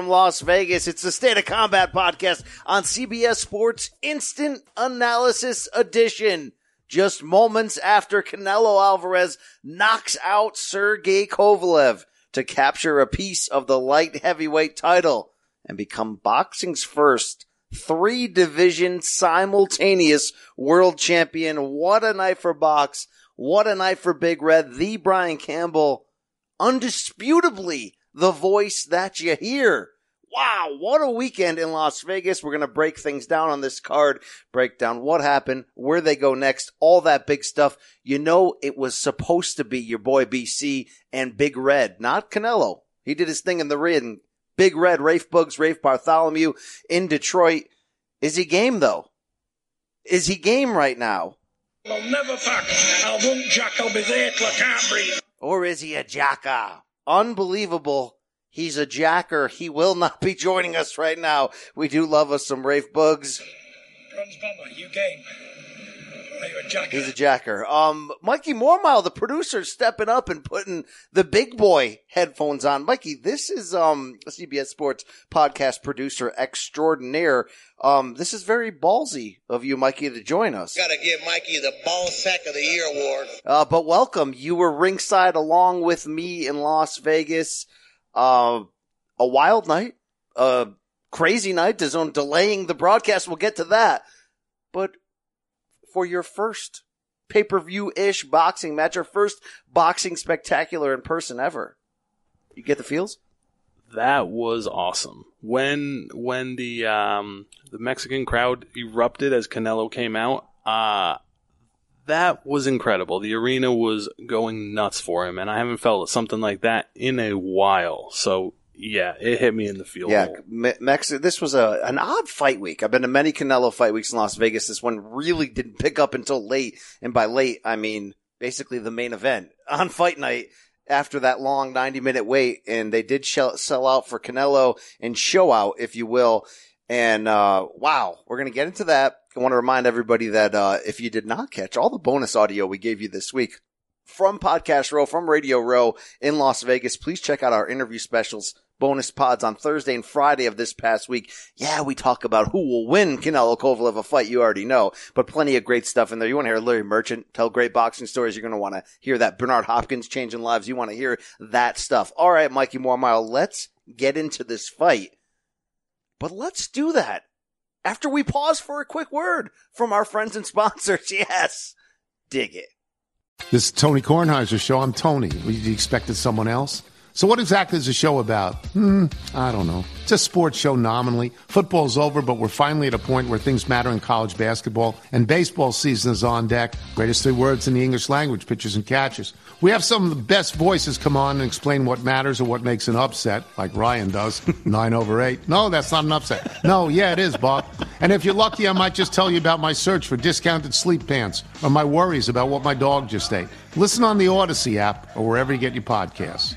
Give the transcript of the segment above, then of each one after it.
From Las Vegas, it's the State of Combat podcast on CBS Sports Instant Analysis Edition. Just moments after Canelo Alvarez knocks out Sergey Kovalev to capture a piece of the light heavyweight title and become boxing's first three division simultaneous world champion. What a night for box. What a night for Big Red. The Brian Campbell, undisputably the voice that you hear. Wow, what a weekend in Las Vegas. We're going to break things down on this card, break down what happened, where they go next, all that big stuff. You know, it was supposed to be your boy BC and Big Red, not Canelo. He did his thing in the ring. Big Red, Rafe Bugs, Rafe Bartholomew in Detroit. Is he game though? Is he game right now? I'll never pack. I won't jack. I'll be there till I can't breathe. Or is he a jacker? Unbelievable. He's a jacker. He will not be joining us right now. We do love us some Rafe Bugs. Bronze bomber, you game. A jacker? He's a jacker. Um, Mikey Mormile, the producer, stepping up and putting the big boy headphones on. Mikey, this is, um, CBS Sports podcast producer extraordinaire. Um, this is very ballsy of you, Mikey, to join us. Got to give Mikey the Ball Sack of the Year award. Uh, but welcome. You were ringside along with me in Las Vegas. Uh, a wild night, a crazy night. On delaying the broadcast. We'll get to that. But for your first pay per view ish boxing match, or first boxing spectacular in person ever, you get the feels. That was awesome. When when the um, the Mexican crowd erupted as Canelo came out, uh that was incredible. The arena was going nuts for him, and I haven't felt something like that in a while. So yeah, it hit me in the field. Yeah, Me- Mex- This was a an odd fight week. I've been to many Canelo fight weeks in Las Vegas. This one really didn't pick up until late, and by late I mean basically the main event on fight night. After that long ninety minute wait, and they did shell- sell out for Canelo and show out, if you will. And uh, wow, we're gonna get into that. I want to remind everybody that uh, if you did not catch all the bonus audio we gave you this week from Podcast Row, from Radio Row in Las Vegas, please check out our interview specials, bonus pods on Thursday and Friday of this past week. Yeah, we talk about who will win Canelo Kovalev a fight, you already know, but plenty of great stuff in there. You want to hear Larry Merchant tell great boxing stories, you're going to want to hear that. Bernard Hopkins changing lives, you want to hear that stuff. All right, Mikey Mormile, let's get into this fight. But let's do that after we pause for a quick word from our friends and sponsors. Yes. Dig it. This is Tony Kornheiser's show. I'm Tony. You expected someone else? So, what exactly is the show about? Hmm, I don't know. It's a sports show nominally. Football's over, but we're finally at a point where things matter in college basketball, and baseball season is on deck. Greatest three words in the English language pitchers and catchers. We have some of the best voices come on and explain what matters or what makes an upset, like Ryan does. Nine over eight. No, that's not an upset. No, yeah, it is, Bob. And if you're lucky, I might just tell you about my search for discounted sleep pants or my worries about what my dog just ate. Listen on the Odyssey app or wherever you get your podcasts.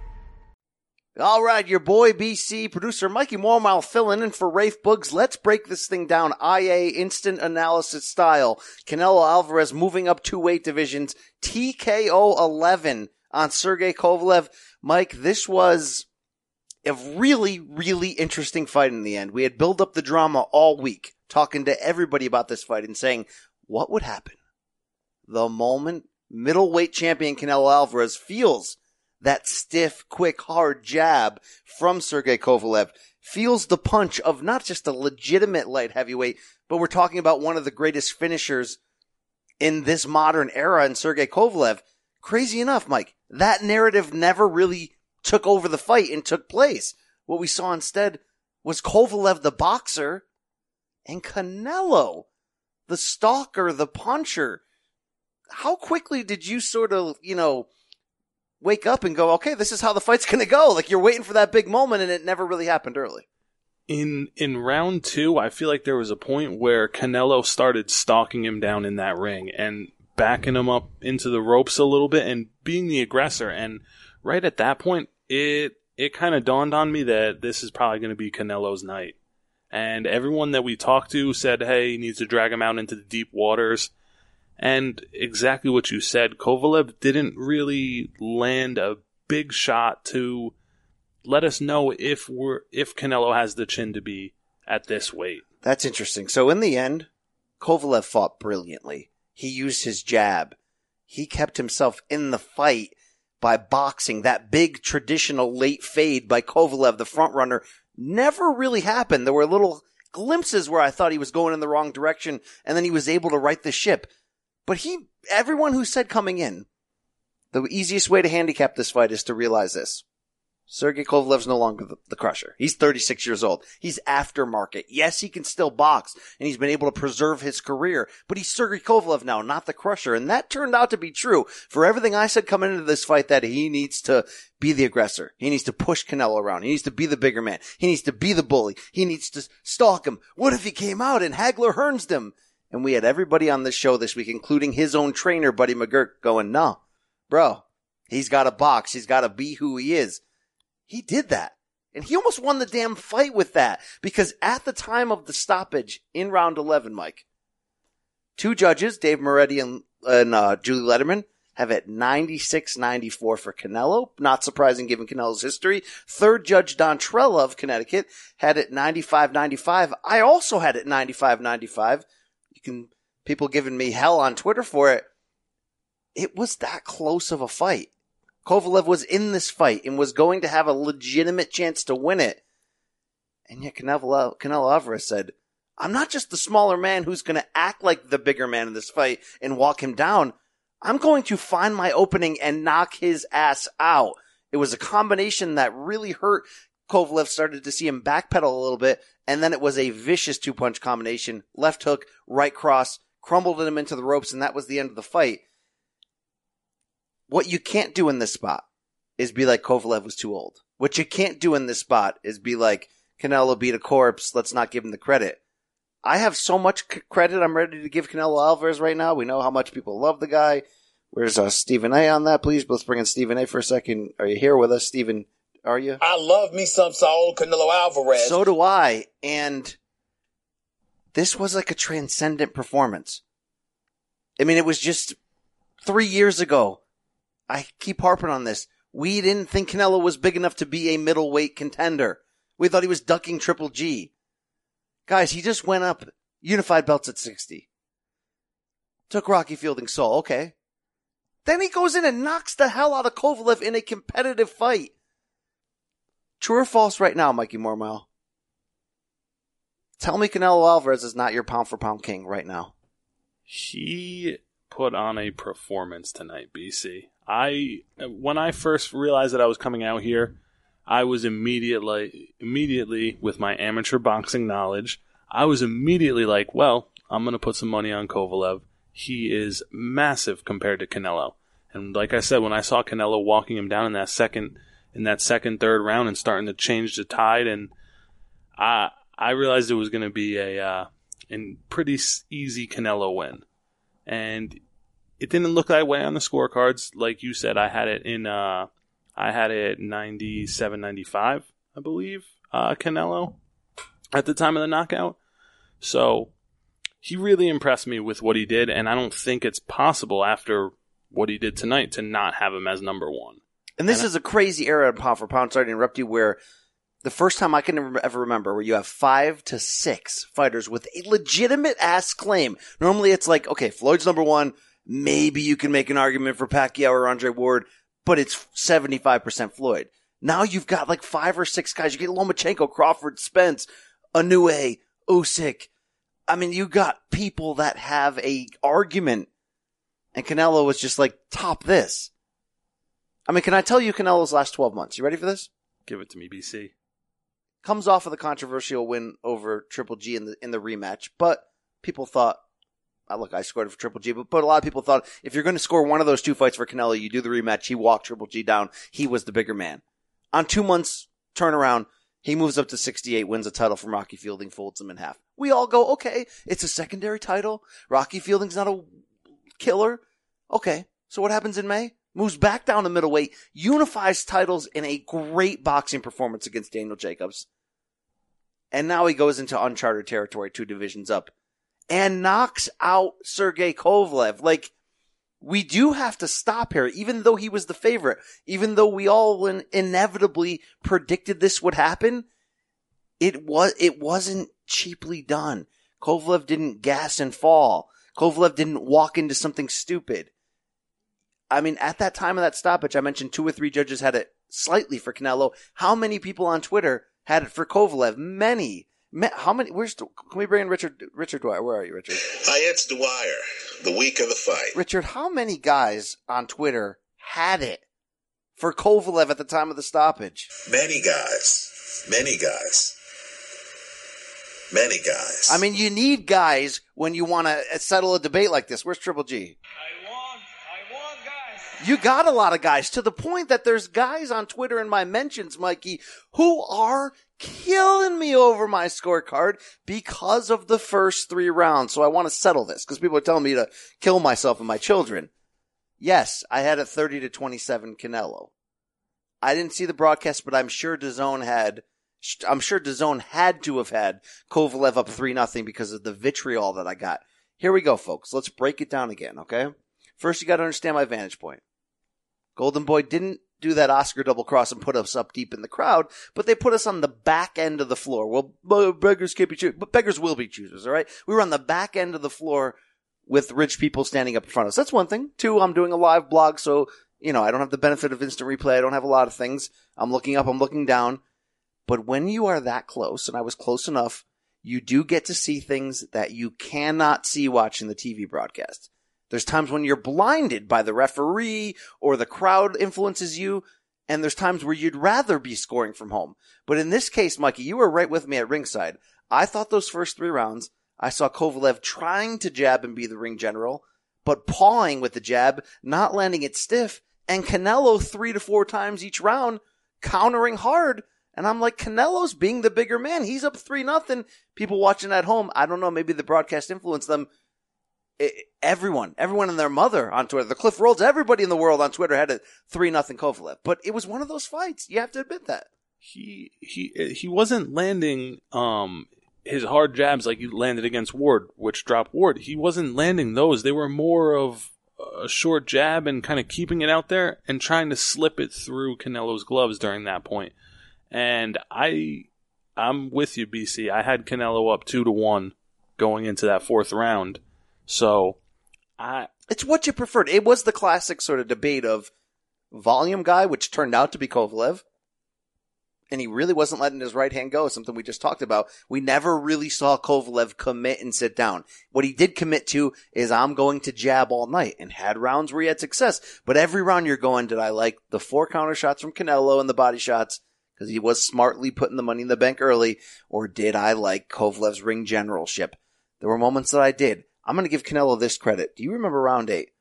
All right, your boy BC producer Mikey Mormile filling in for Rafe Bugs. Let's break this thing down IA instant analysis style. Canelo Alvarez moving up two weight divisions. TKO 11 on Sergey Kovalev. Mike, this was a really, really interesting fight in the end. We had built up the drama all week, talking to everybody about this fight and saying, what would happen the moment middleweight champion Canelo Alvarez feels that stiff, quick, hard jab from Sergey Kovalev feels the punch of not just a legitimate light heavyweight, but we're talking about one of the greatest finishers in this modern era in Sergey Kovalev. Crazy enough, Mike, that narrative never really took over the fight and took place. What we saw instead was Kovalev the boxer and Canelo the stalker, the puncher. How quickly did you sort of, you know, wake up and go, okay, this is how the fight's going to go. Like you're waiting for that big moment and it never really happened early. In in round two, I feel like there was a point where Canelo started stalking him down in that ring and backing him up into the ropes a little bit and being the aggressor. And right at that point, it it kind of dawned on me that this is probably going to be Canelo's night. And everyone that we talked to said, "Hey, he needs to drag him out into the deep waters." And exactly what you said, Kovalev didn't really land a big shot to let us know if we're if Canelo has the chin to be at this weight. That's interesting. So in the end, Kovalev fought brilliantly. He used his jab. He kept himself in the fight by boxing. That big traditional late fade by Kovalev, the front runner, never really happened. There were little glimpses where I thought he was going in the wrong direction, and then he was able to right the ship. But he, everyone who said coming in, the easiest way to handicap this fight is to realize this. Sergey Kovalev's no longer the, the, crusher. He's 36 years old. He's aftermarket. Yes, he can still box and he's been able to preserve his career, but he's Sergey Kovalev now, not the crusher. And that turned out to be true for everything I said coming into this fight that he needs to be the aggressor. He needs to push Canelo around. He needs to be the bigger man. He needs to be the bully. He needs to stalk him. What if he came out and Hagler Hearns him? And we had everybody on the show this week, including his own trainer, Buddy McGirt, going, no, bro, he's got a box. He's got to be who he is. He did that. And he almost won the damn fight with that because at the time of the stoppage in round 11, Mike, two judges, Dave Moretti and, and uh, Julie Lederman, have it 96-94 for Canelo. Not surprising given Canelo's history. Third judge Don Trella of Connecticut had it 95-95. I also had it 95-95. You can, people giving me hell on Twitter for it. It was that close of a fight. Kovalev was in this fight and was going to have a legitimate chance to win it. And yet Canelo, Canelo Alvarez said, I'm not just the smaller man who's going to act like the bigger man in this fight and walk him down. I'm going to find my opening and knock his ass out. It was a combination that really hurt. Kovalev started to see him backpedal a little bit, and then it was a vicious two punch combination. Left hook, right cross, crumbled him into the ropes, and that was the end of the fight. What you can't do in this spot is be like Kovalev was too old. What you can't do in this spot is be like Canelo beat a corpse. Let's not give him the credit. I have so much c- credit I'm ready to give Canelo Alvarez right now. We know how much people love the guy. Where's uh, Stephen A on that, please? Let's bring in Stephen A for a second. Are you here with us, Stephen? Are you? I love me some Saul Canelo Alvarez. So do I. And this was like a transcendent performance. I mean, it was just three years ago I keep harping on this. We didn't think Canelo was big enough to be a middleweight contender. We thought he was ducking Triple G. Guys, he just went up unified belts at 60. Took Rocky Fielding Saul, okay. Then he goes in and knocks the hell out of Kovalev in a competitive fight. True or false right now, Mikey Mormile? Tell me Canelo Alvarez is not your pound for pound king right now. He put on a performance tonight, BC. I when I first realized that I was coming out here, I was immediately immediately with my amateur boxing knowledge, I was immediately like, well, I'm going to put some money on Kovalev. He is massive compared to Canelo. And like I said, when I saw Canelo walking him down in that second in that second third round and starting to change the tide and I I realized it was going to be a uh, pretty easy Canelo win. And it didn't look that way on the scorecards. Like you said, I had it in, uh, I had it 97 95, I believe, uh, Canelo at the time of the knockout. So he really impressed me with what he did, and I don't think it's possible after what he did tonight to not have him as number one. And this and is a crazy era in pound for pound. Sorry to interrupt you, where the first time I can ever remember where you have five to six fighters with a legitimate ass claim. Normally it's like, okay, Floyd's number one, Maybe you can make an argument for Pacquiao or Andre Ward, but it's 75% Floyd. Now you've got like five or six guys. You get Lomachenko, Crawford, Spence, Inoue, Usyk. I mean, you got people that have a argument and Canelo was just like, top this. I mean, can I tell you Canelo's last 12 months? You ready for this? Give it to me, BC. Comes off of the controversial win over Triple G in the, in the rematch, but people thought I look, I scored for Triple G, but, but a lot of people thought if you're going to score one of those two fights for Canelo, you do the rematch. He walked Triple G down. He was the bigger man. On two months turnaround, he moves up to 68, wins a title from Rocky Fielding, folds him in half. We all go, okay, it's a secondary title. Rocky Fielding's not a killer. Okay, so what happens in May? Moves back down to middleweight, unifies titles in a great boxing performance against Daniel Jacobs. And now he goes into uncharted territory, two divisions up, and knocks out Sergey Kovalev. Like, we do have to stop here, even though he was the favorite, even though we all in- inevitably predicted this would happen. It was, it wasn't cheaply done. Kovalev didn't gas and fall. Kovalev didn't walk into something stupid. I mean, at that time of that stoppage, I mentioned two or three judges had it slightly for Canelo. How many people on Twitter had it for Kovalev? Many. How many? Where's? Can we bring in Richard? Richard Dwyer? Where are you, Richard? Hi, it's Dwyer. The week of the fight. Richard, how many guys on Twitter had it for Kovalev at the time of the stoppage? Many guys. Many guys. Many guys. I mean, you need guys when you want to settle a debate like this. Where's Triple G? You got a lot of guys to the point that there's guys on Twitter in my mentions, Mikey, who are killing me over my scorecard because of the first three rounds. So I want to settle this because people are telling me to kill myself and my children. Yes, I had a 30 to 27 Canelo. I didn't see the broadcast, but I'm sure DAZN had, I'm sure DAZN had to have had Kovalev up 3 nothing because of the vitriol that I got. Here we go, folks. Let's break it down again, okay? First, you got to understand my vantage point. Golden Boy didn't do that Oscar double cross and put us up deep in the crowd, but they put us on the back end of the floor. Well, beggars can't be choosers, but beggars will be choosers, all right? We were on the back end of the floor with rich people standing up in front of us. That's one thing. Two, I'm doing a live blog, so, you know, I don't have the benefit of instant replay. I don't have a lot of things. I'm looking up, I'm looking down. But when you are that close, and I was close enough, you do get to see things that you cannot see watching the TV broadcast. There's times when you're blinded by the referee or the crowd influences you, and there's times where you'd rather be scoring from home. But in this case, Mikey, you were right with me at ringside. I thought those first three rounds, I saw Kovalev trying to jab and be the ring general, but pawing with the jab, not landing it stiff, and Canelo three to four times each round, countering hard. And I'm like, Canelo's being the bigger man. He's up three nothing. People watching at home, I don't know, maybe the broadcast influenced them everyone, everyone and their mother on Twitter, the Cliff Rolds, everybody in the world on Twitter had a three nothing Kovalev. But it was one of those fights. You have to admit that. He he he wasn't landing um his hard jabs like he landed against Ward, which dropped Ward. He wasn't landing those. They were more of a short jab and kind of keeping it out there and trying to slip it through Canelo's gloves during that point. And I I'm with you, BC. I had Canelo up two to one going into that fourth round. So I It's what you preferred. It was the classic sort of debate of volume guy, which turned out to be Kovalev. And he really wasn't letting his right hand go, something we just talked about. We never really saw Kovalev commit and sit down. What he did commit to is I'm going to jab all night and had rounds where he had success. But every round you're going, did I like the four counter shots from Canelo and the body shots? Because he was smartly putting the money in the bank early. Or did I like Kovalev's ring generalship? There were moments that I did. I'm going to give Canelo this credit. Do you remember round eight?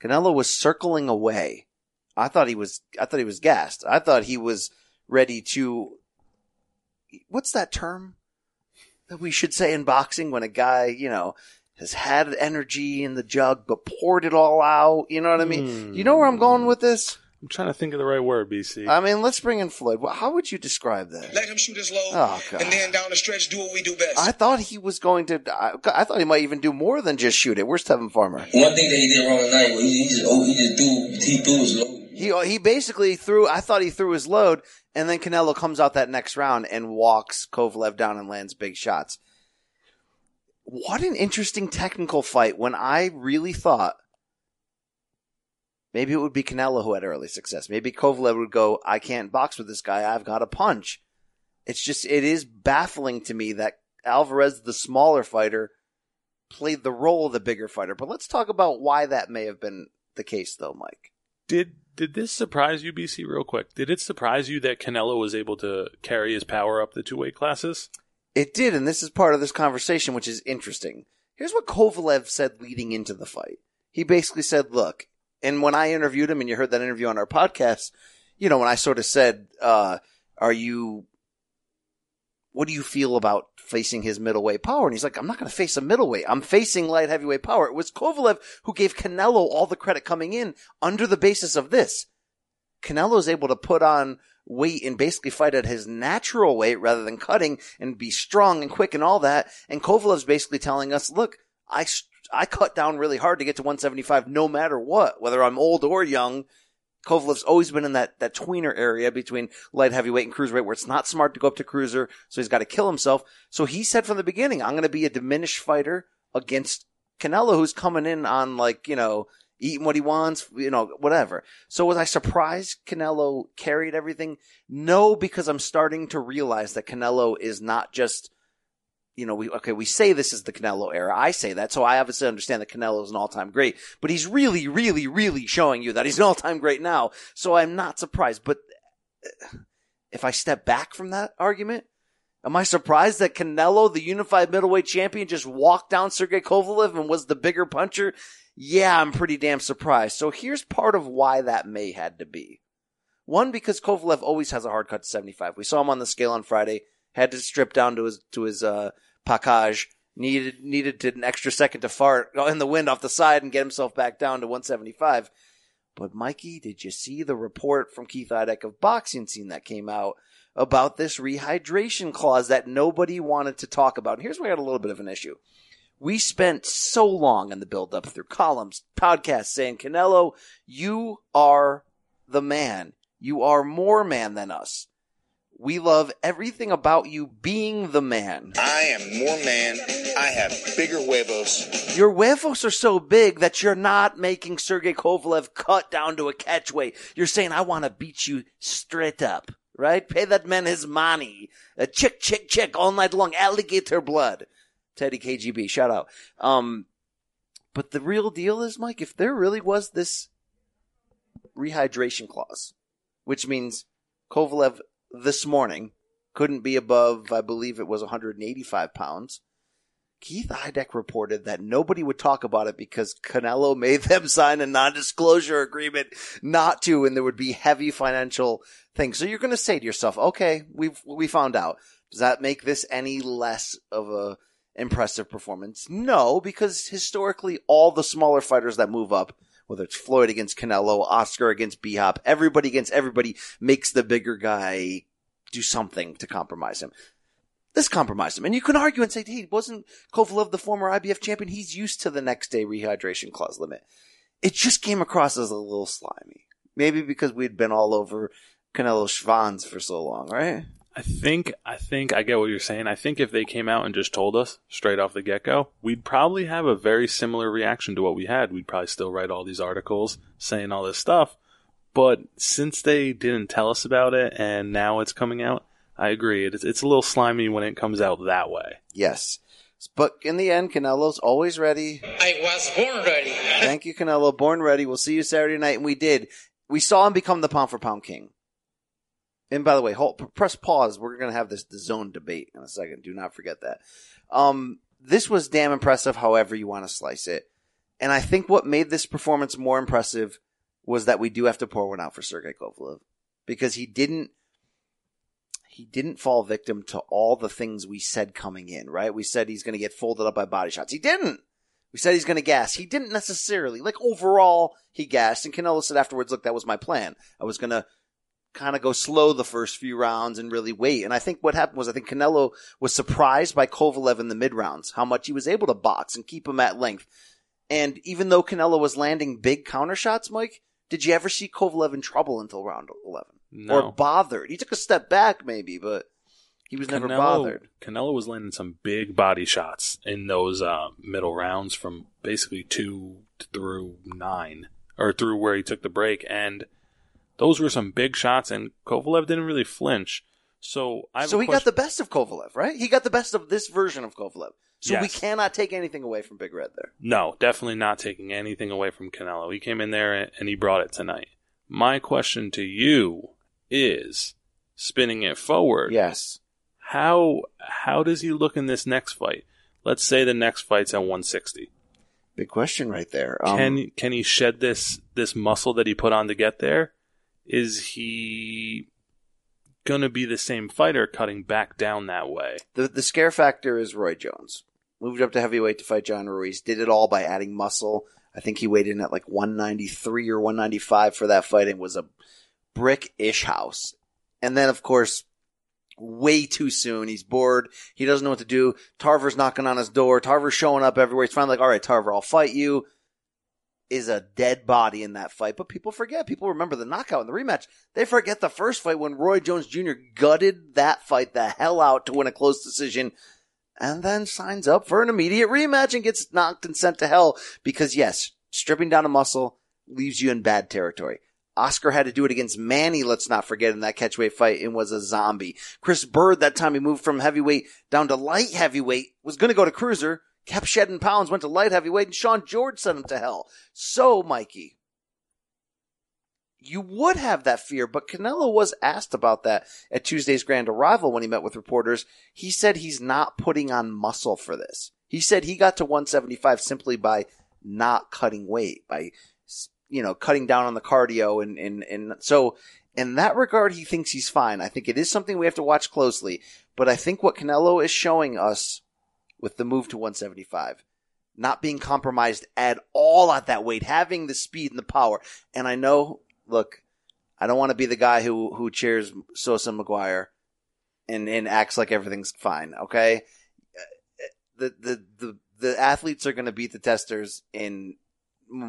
Canelo was circling away. I thought he was, I thought he was gassed. I thought he was ready to, what's that term that we should say in boxing when a guy, you know, has had energy in the jug but poured it all out? You know what I mean? You know where I'm going with this? I'm trying to think of the right word, BC. I mean, let's bring in Floyd. How would you describe that? Let him shoot his load, Oh, God. and then down the stretch, do what we do best. I thought he was going to, I, I thought he might even do more than just shoot it. Where's Tevin Farmer? One thing that he did wrong tonight was he, he just oh, he just threw he threw his load. He he basically threw. I thought he threw his load, and then Canelo comes out that next round and walks Kovalev down and lands big shots. What an interesting technical fight! When I really thought maybe it would be Canelo who had early success. Maybe Kovalev would go, "I can't box with this guy. I've got a punch." It's just it is baffling to me that Alvarez, the smaller fighter, played the role of the bigger fighter. But let's talk about why that may have been the case, though, Mike. Did did this surprise you, BC, real quick? Did it surprise you that Canelo was able to carry his power up the two weight classes? It did, and this is part of this conversation, which is interesting. Here's what Kovalev said leading into the fight. He basically said, look, and when I interviewed him and you heard that interview on our podcast, you know, when I sort of said, uh, are you, what do you feel about facing his middleweight power? And he's like, I'm not going to face a middleweight. I'm facing light heavyweight power. It was Kovalev who gave Canelo all the credit coming in under the basis of this. Canelo's able to put on weight and basically fight at his natural weight rather than cutting and be strong and quick and all that. And Kovalev's basically telling us, look, I, I cut down really hard to get to 175 no matter what, whether I'm old or young. Kovalev's always been in that, that tweener area between light heavyweight and cruiserweight where it's not smart to go up to cruiser. So he's got to kill himself. So he said from the beginning, I'm going to be a diminished fighter against Canelo, who's coming in on like, you know, eating what he wants, you know, whatever. So was I surprised Canelo carried everything? No, because I'm starting to realize that Canelo is not just, you know, we, okay, we say this is the Canelo era. I say that. So I obviously understand that Canelo is an all-time great, but he's really, really, really showing you that he's an all-time great now. So I'm not surprised, but uh, if I step back from that argument, Am I surprised that Canelo, the unified middleweight champion, just walked down Sergey Kovalev and was the bigger puncher? Yeah, I'm pretty damn surprised. So here's part of why that may had to be. One, because Kovalev always has a hard cut to 75. We saw him on the scale on Friday, had to strip down to his, to his, uh, package, needed, needed an extra second to fart in the wind off the side and get himself back down to 175. But Mikey, did you see the report from Keith Idec of Boxing Scene that came out about this rehydration clause that nobody wanted to talk about? And here's where I had a little bit of an issue. We spent so long in the build up through columns, podcasts saying, Canelo, you are the man. You are more man than us. We love everything about you being the man. I am more man. I have bigger huevos. Your huevos are so big that you're not making Sergey Kovalev cut down to a catchweight. You're saying, I want to beat you straight up, right? Pay that man his money. A chick, chick, chick all night long. Alligator blood. Teddy KGB, shout out. Um, but the real deal is, Mike, if there really was this rehydration clause, which means Kovalev this morning couldn't be above, I believe it was 185 pounds. Keith Idec reported that nobody would talk about it because Canelo made them sign a non-disclosure agreement not to, and there would be heavy financial things. So you're going to say to yourself, okay, we've, we found out. Does that make this any less of a impressive performance? No, because historically all the smaller fighters that move up, whether it's Floyd against Canelo, Oscar against B Hop, everybody against everybody makes the bigger guy do something to compromise him. This compromised him. And you can argue and say, hey, wasn't Kovalev the former IBF champion? He's used to the next day rehydration clause limit. It just came across as a little slimy. Maybe because we'd been all over Canelo Schwanz for so long, right? I think I think I get what you're saying. I think if they came out and just told us straight off the get go, we'd probably have a very similar reaction to what we had. We'd probably still write all these articles saying all this stuff. But since they didn't tell us about it and now it's coming out, I agree. It's it's a little slimy when it comes out that way. Yes. But in the end, Canelo's always ready. I was born ready. Thank you, Canelo. Born ready. We'll see you Saturday night. And we did. We saw him become the pound for pound king. And by the way, hold, press pause. We're going to have this DAZN debate in a second. Do not forget that. Um, this was damn impressive, however you want to slice it. And I think what made this performance more impressive was that we do have to pour one out for Sergey Kovalev because he didn't he didn't fall victim to all the things we said coming in, right? We said he's going to get folded up by body shots. He didn't. We said he's going to gas. He didn't necessarily. Like overall, he gassed. And Canelo said afterwards, look, that was my plan. I was going to kind of go slow the first few rounds and really wait. And I think what happened was I think Canelo was surprised by Kovalev in the mid rounds, how much he was able to box and keep him at length. And even though Canelo was landing big counter shots, Mike, did you ever see Kovalev in trouble until round 11? No. Or bothered? He took a step back maybe, but he was never Canelo, bothered. Canelo was landing some big body shots in those uh, middle rounds from basically two through nine, or through where he took the break, and those were some big shots. And Kovalev didn't really flinch. So I So he got the best of Kovalev, right? He got the best of this version of Kovalev. So we cannot take anything away from Big Red there. No, definitely not taking anything away from Canelo. He came in there and he brought it tonight. My question to you is spinning it forward. Yes. How how does he look in this next fight? Let's say the next fight's at 160. Big question right there. Um, can can he shed this this muscle that he put on to get there? Is he gonna be the same fighter cutting back down that way? the the scare factor is Roy Jones. Moved up to heavyweight to fight John Ruiz. Did it all by adding muscle. I think he weighed in at like 193 or 195 for that fight and was a brick ish house. And then, of course, way too soon. He's bored. He doesn't know what to do. Tarver's knocking on his door. Tarver's showing up everywhere. He's finally like, all right, Tarver, I'll fight you. Is a dead body in that fight, but people forget. People remember the knockout and the rematch. They forget the first fight when Roy Jones Jr. gutted that fight the hell out to win a close decision and then signs up for an immediate rematch and gets knocked and sent to hell because yes, stripping down a muscle leaves you in bad territory. Oscar had to do it against Manny, let's not forget, in that catchweight fight and was a zombie. Chris Byrd, that time he moved from heavyweight down to light heavyweight, was gonna go to cruiser, kept shedding pounds, went to light heavyweight, and Shaun George sent him to hell. So, Mikey, you would have that fear, but Canelo was asked about that at Tuesday's Grand Arrival when he met with reporters. He said he's not putting on muscle for this. He said he got to 175 simply by not cutting weight, by, you know, cutting down on the cardio and, and, and so in that regard, he thinks he's fine. I think it is something we have to watch closely, but I think what Canelo is showing us with the move to 175 not being compromised at all at that weight, having the speed and the power. And I know, look, I don't want to be the guy who who cheers Sosa McGwire and and acts like everything's fine. Okay, uh, the the the the athletes are going to beat the testers in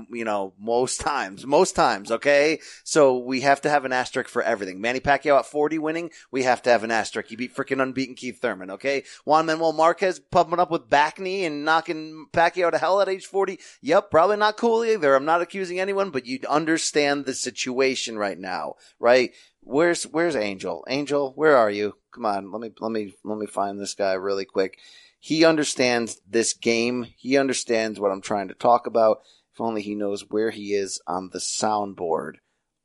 you know most times most times okay? So we have to have an asterisk for everything. Manny pacquiao at 40 winning we have to have an asterisk. He beat freaking unbeaten keith thurman okay? Juan manuel marquez pumping up with back knee and knocking pacquiao to hell at age 40 yep probably not cool either. I'm not accusing anyone but you understand the situation right now right? Where's where's angel? Angel where are you? Come on let me let me let me find this guy really quick. He understands this game. He understands what i'm trying to talk about if only he knows where he is on the soundboard.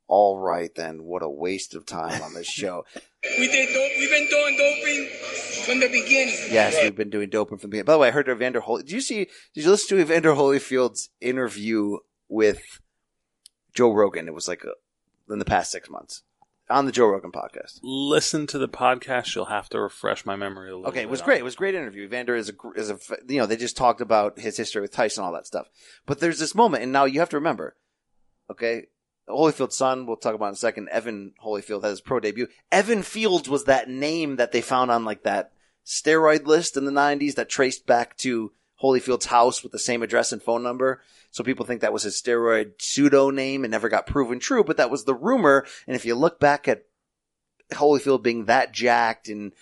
All right, then. What a waste of time on this show. We did. Dope. We've been doing doping from the beginning. yes, we've been doing doping from the beginning. By the way, I heard Evander Holy. Did you see? Did you listen to Evander Holyfield's interview with Joe Rogan? It was like a, in the past six months on the Joe Rogan podcast. Listen to the podcast. You'll have to refresh my memory a little. Okay, it was on great. It was a great interview. Evander is a is a you know they just talked about his history with Tyson, all that stuff. But there's this moment, and now you have to remember. Okay, Holyfield's son, we'll talk about in a second. Evan Holyfield had his pro debut. Evan Fields was that name that they found on like that steroid list in the '90s that traced back to Holyfield's house with the same address and phone number. So people think that was his steroid pseudo name and never got proven true, but that was the rumor. And if you look back at Holyfield being that jacked and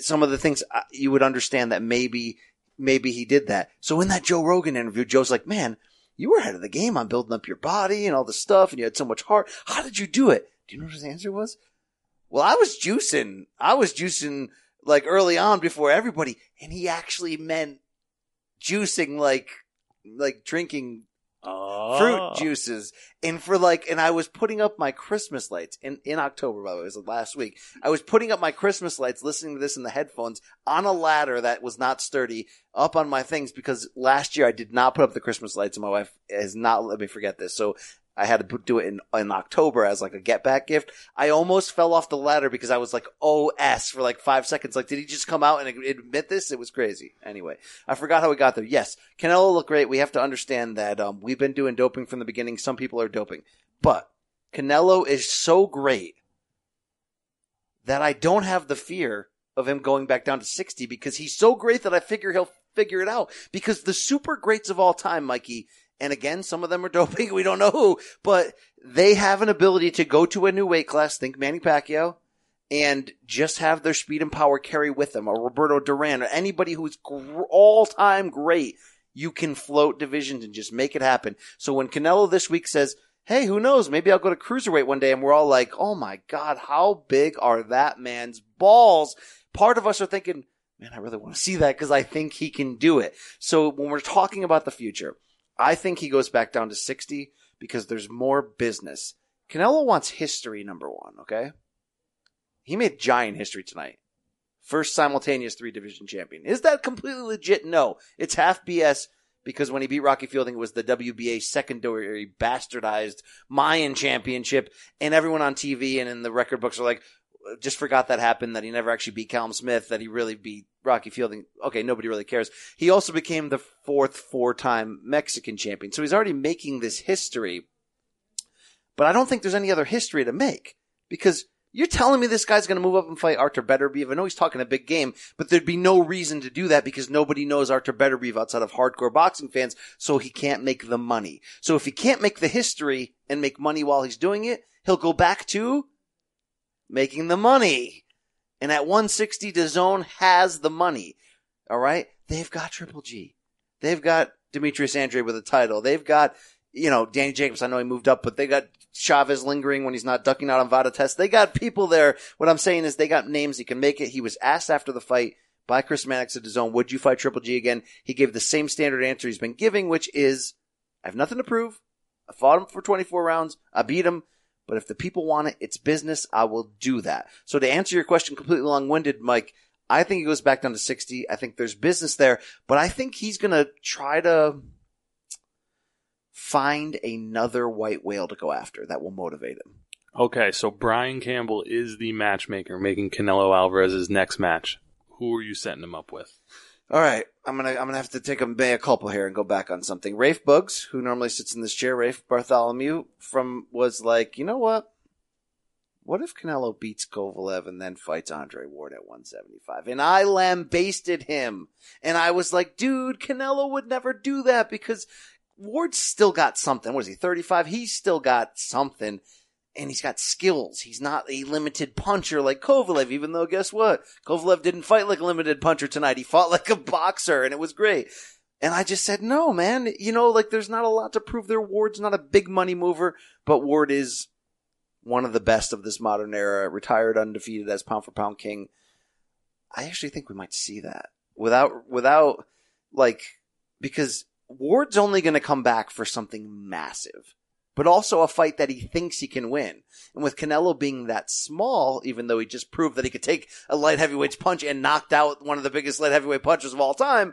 some of the things uh, you would understand that maybe maybe he did that. So in that Joe Rogan interview, Joe's like, "Man, you were ahead of the game on building up your body and all this stuff, and you had so much heart. How did you do it?" Do you know what his answer was? Well, I was juicing. I was juicing like early on before everybody, and he actually meant juicing like like drinking Oh. fruit ah. juices and for like and i was putting up my christmas lights in in october by the way it was last week i was putting up my christmas lights listening to this in the headphones on a ladder that was not sturdy up on my things because last year i did not put up the christmas lights and my wife has not let me forget this so I had to do it in, in October as like a get back gift. I almost fell off the ladder because I was like OS for like five seconds. Like, did he just come out and admit this? It was crazy. Anyway, I forgot how we got there. Yes, Canelo looked great. We have to understand that um, we've been doing doping from the beginning. Some people are doping, but Canelo is so great that I don't have the fear of him going back down to 60 because he's so great that I figure he'll figure it out. Because the super greats of all time, Mikey, and again, some of them are doping. We don't know who, but they have an ability to go to a new weight class. Think Manny Pacquiao and just have their speed and power carry with them. Or Roberto Duran or anybody who's gr- all time great. You can float divisions and just make it happen. So when Canelo this week says, Hey, who knows? Maybe I'll go to cruiserweight one day and we're all like, Oh my God, how big are that man's balls? Part of us are thinking, man, I really want to see that because I think he can do it. So when we're talking about the future, I think he goes back down to 60 because there's more business. Canelo wants history, number one, okay? He made giant history tonight. First simultaneous three division champion. Is that completely legit? No. It's half BS because when he beat Rocky Fielding, it was the WBA secondary bastardized Mayan championship, and everyone on TV and in the record books are like, just forgot that happened, that he never actually beat Callum Smith, that he really beat Rocky Fielding. Okay, nobody really cares. He also became the fourth four time Mexican champion. So he's already making this history. But I don't think there's any other history to make because you're telling me this guy's going to move up and fight Artur Beterbiev. I know he's talking a big game, but there'd be no reason to do that because nobody knows Artur Beterbiev outside of hardcore boxing fans, so he can't make the money. So if he can't make the history and make money while he's doing it, he'll go back to making the money. And at 160, DAZN has the money. All right. They've got Triple G. They've got Demetrius Andrade with a title. They've got, you know, Danny Jacobs. I know he moved up, but they got Chavez lingering when he's not ducking out on Vada test. They got people there. What I'm saying is they got names. He can make it. He was asked after the fight by Chris Mannix at DAZN, would you fight Triple G again? He gave the same standard answer he's been giving, which is, I have nothing to prove. I fought him for 24 rounds. I beat him. But if the people want it, it's business. I will do that. So to answer your question completely long winded, Mike, I think he goes back down to 60. I think there's business there, but I think he's going to try to find another white whale to go after that will motivate him. Okay, so Brian Campbell is the matchmaker making Canelo Alvarez's next match. Who are you setting him up with? All right, I'm gonna I'm gonna have to take a mea culpa here and go back on something. Rafe Bugs, who normally sits in this chair, Rafe Bartholomew from was like, you know what? What if Canelo beats Kovalev and then fights Andre Ward at 175? And I lambasted him, and I was like, dude, Canelo would never do that because Ward's still got something. What is he? 35? He's still got something and he's got skills. He's not a limited puncher like Kovalev, even though guess what? Kovalev didn't fight like a limited puncher tonight. He fought like a boxer and it was great. And I just said, no, man, you know, like there's not a lot to prove there. Ward's not a big money mover, but Ward is one of the best of this modern era, retired undefeated as pound for pound king. I actually think we might see that without, without like, because Ward's only going to come back for something massive but also a fight that he thinks he can win. And with Canelo being that small, even though he just proved that he could take a light heavyweight's punch and knocked out one of the biggest light heavyweight punchers of all time,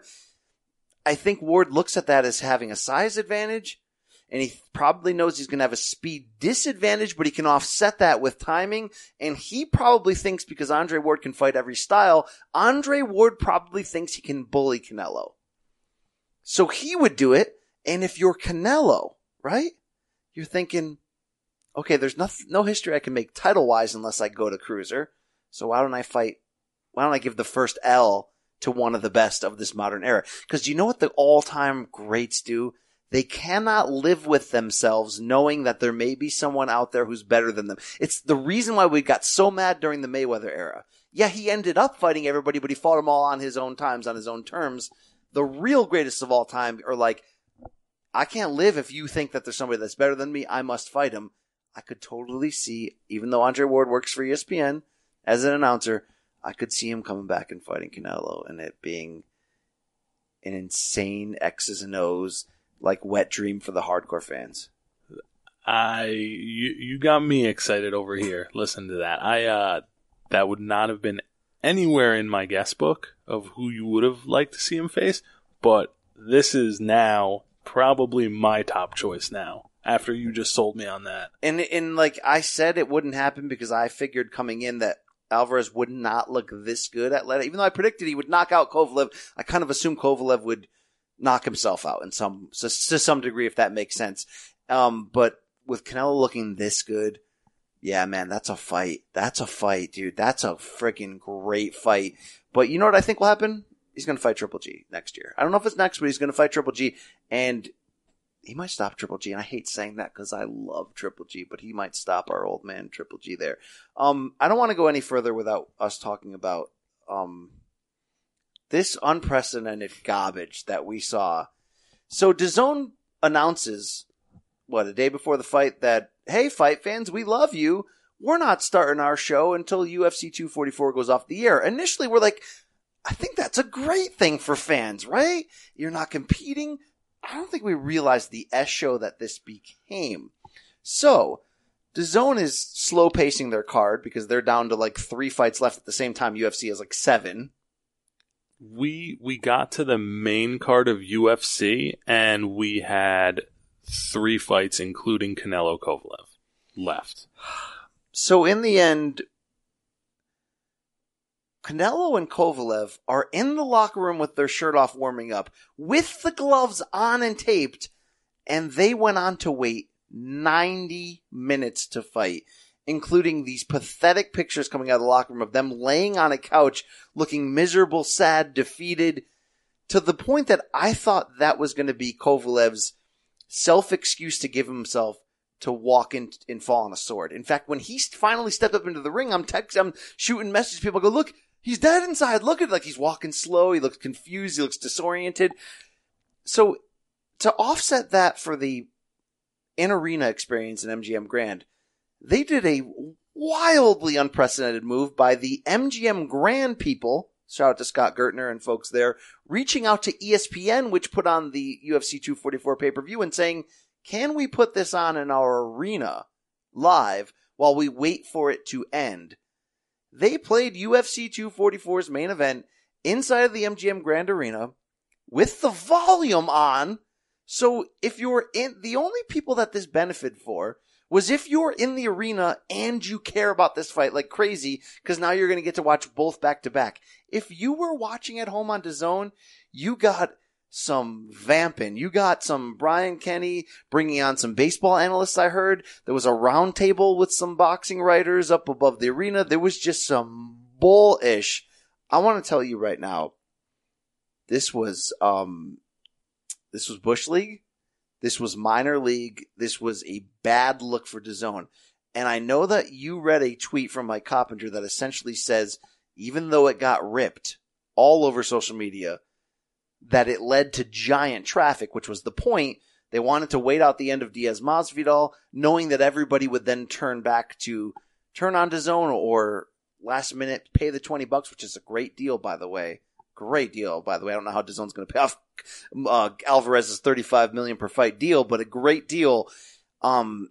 I think Ward looks at that as having a size advantage. And he probably knows he's going to have a speed disadvantage, but he can offset that with timing. And he probably thinks because Andre Ward can fight every style, Andre Ward probably thinks he can bully Canelo. So he would do it. And if you're Canelo, right? You're thinking, okay, there's no, no history I can make title wise unless I go to cruiser. So why don't I fight? Why don't I give the first L to one of the best of this modern era? Because you know what the all time greats do? They cannot live with themselves knowing that there may be someone out there who's better than them. It's the reason why we got so mad during the Mayweather era. Yeah, he ended up fighting everybody, but he fought them all on his own times, on his own terms. The real greatest of all time are like, I can't live if you think that there's somebody that's better than me. I must fight him. I could totally see, even though Andre Ward works for ESPN as an announcer, I could see him coming back and fighting Canelo and it being an insane X's and O's, like wet dream for the hardcore fans. I you you got me excited over here. Listen to that. I uh that would not have been anywhere in my guest book of who you would have liked to see him face, but this is now probably my top choice now after you just sold me on that. And and like I said, it wouldn't happen because I figured coming in that Alvarez would not look this good at Leta. Even though I predicted he would knock out Kovalev, I kind of assumed Kovalev would knock himself out in some to some degree, if that makes sense. Um, but with Canelo looking this good, yeah, man, that's a fight. That's a fight, dude. That's a freaking great fight. But you know what I think will happen? He's going to fight Triple G next year. I don't know if it's next, but he's going to fight Triple G, and he might stop Triple G. And I hate saying that because I love Triple G, but he might stop our old man Triple G there. Um, I don't want to go any further without us talking about um this unprecedented garbage that we saw. So DAZN announces what a day before the fight that hey, fight fans, we love you. We're not starting our show until UFC 244 goes off the air. Initially, we're like, I think that's a great thing for fans, right? You're not competing. I don't think we realized the S show that this became. So, DAZN is slow pacing their card because they're down to like three fights left at the same time UFC has like seven. We we got to the main card of UFC and we had three fights, including Canelo Kovalev, left. So in the end, Canelo and Kovalev are in the locker room with their shirt off warming up, with the gloves on and taped, and they went on to wait 90 minutes to fight, including these pathetic pictures coming out of the locker room of them laying on a couch, looking miserable, sad, defeated, to the point that I thought that was going to be Kovalev's self excuse to give himself to walk in and fall on a sword. In fact, when he finally stepped up into the ring, I'm texting, I'm shooting messages. People go, look, he's dead inside. Look at it. like he's walking slow. He looks confused. He looks disoriented. So to offset that for the in arena experience in MGM Grand, they did a wildly unprecedented move by the MGM Grand people. Shout out to Scott Gertner and folks there, reaching out to ESPN, which put on the UFC 244 pay per view and saying, can we put this on in our arena live while we wait for it to end? They played UFC 244's main event inside of the MGM Grand Arena with the volume on. So if you're in, the only people that this benefited for was if you're in the arena and you care about this fight like crazy, because now you're going to get to watch both back to back. If you were watching at home on DAZN, you got some vamping. You got some Brian Kenny bringing on some baseball analysts. I heard there was a round table with some boxing writers up above the arena. There was just some bullish. I want to tell you right now, this was um, this was Bush League. This was minor league. This was a bad look for DAZN. And I know that you read a tweet from Mike Coppinger that essentially says, even though it got ripped all over social media, that it led to giant traffic, which was the point. They wanted to wait out the end of Diaz Masvidal, knowing that everybody would then turn back to turn on to zone or last minute pay the 20 bucks, which is a great deal, by the way. Great deal, by the way. I don't know how DAZN's going to pay off uh, Alvarez's 35 million per fight deal, but a great deal. Um,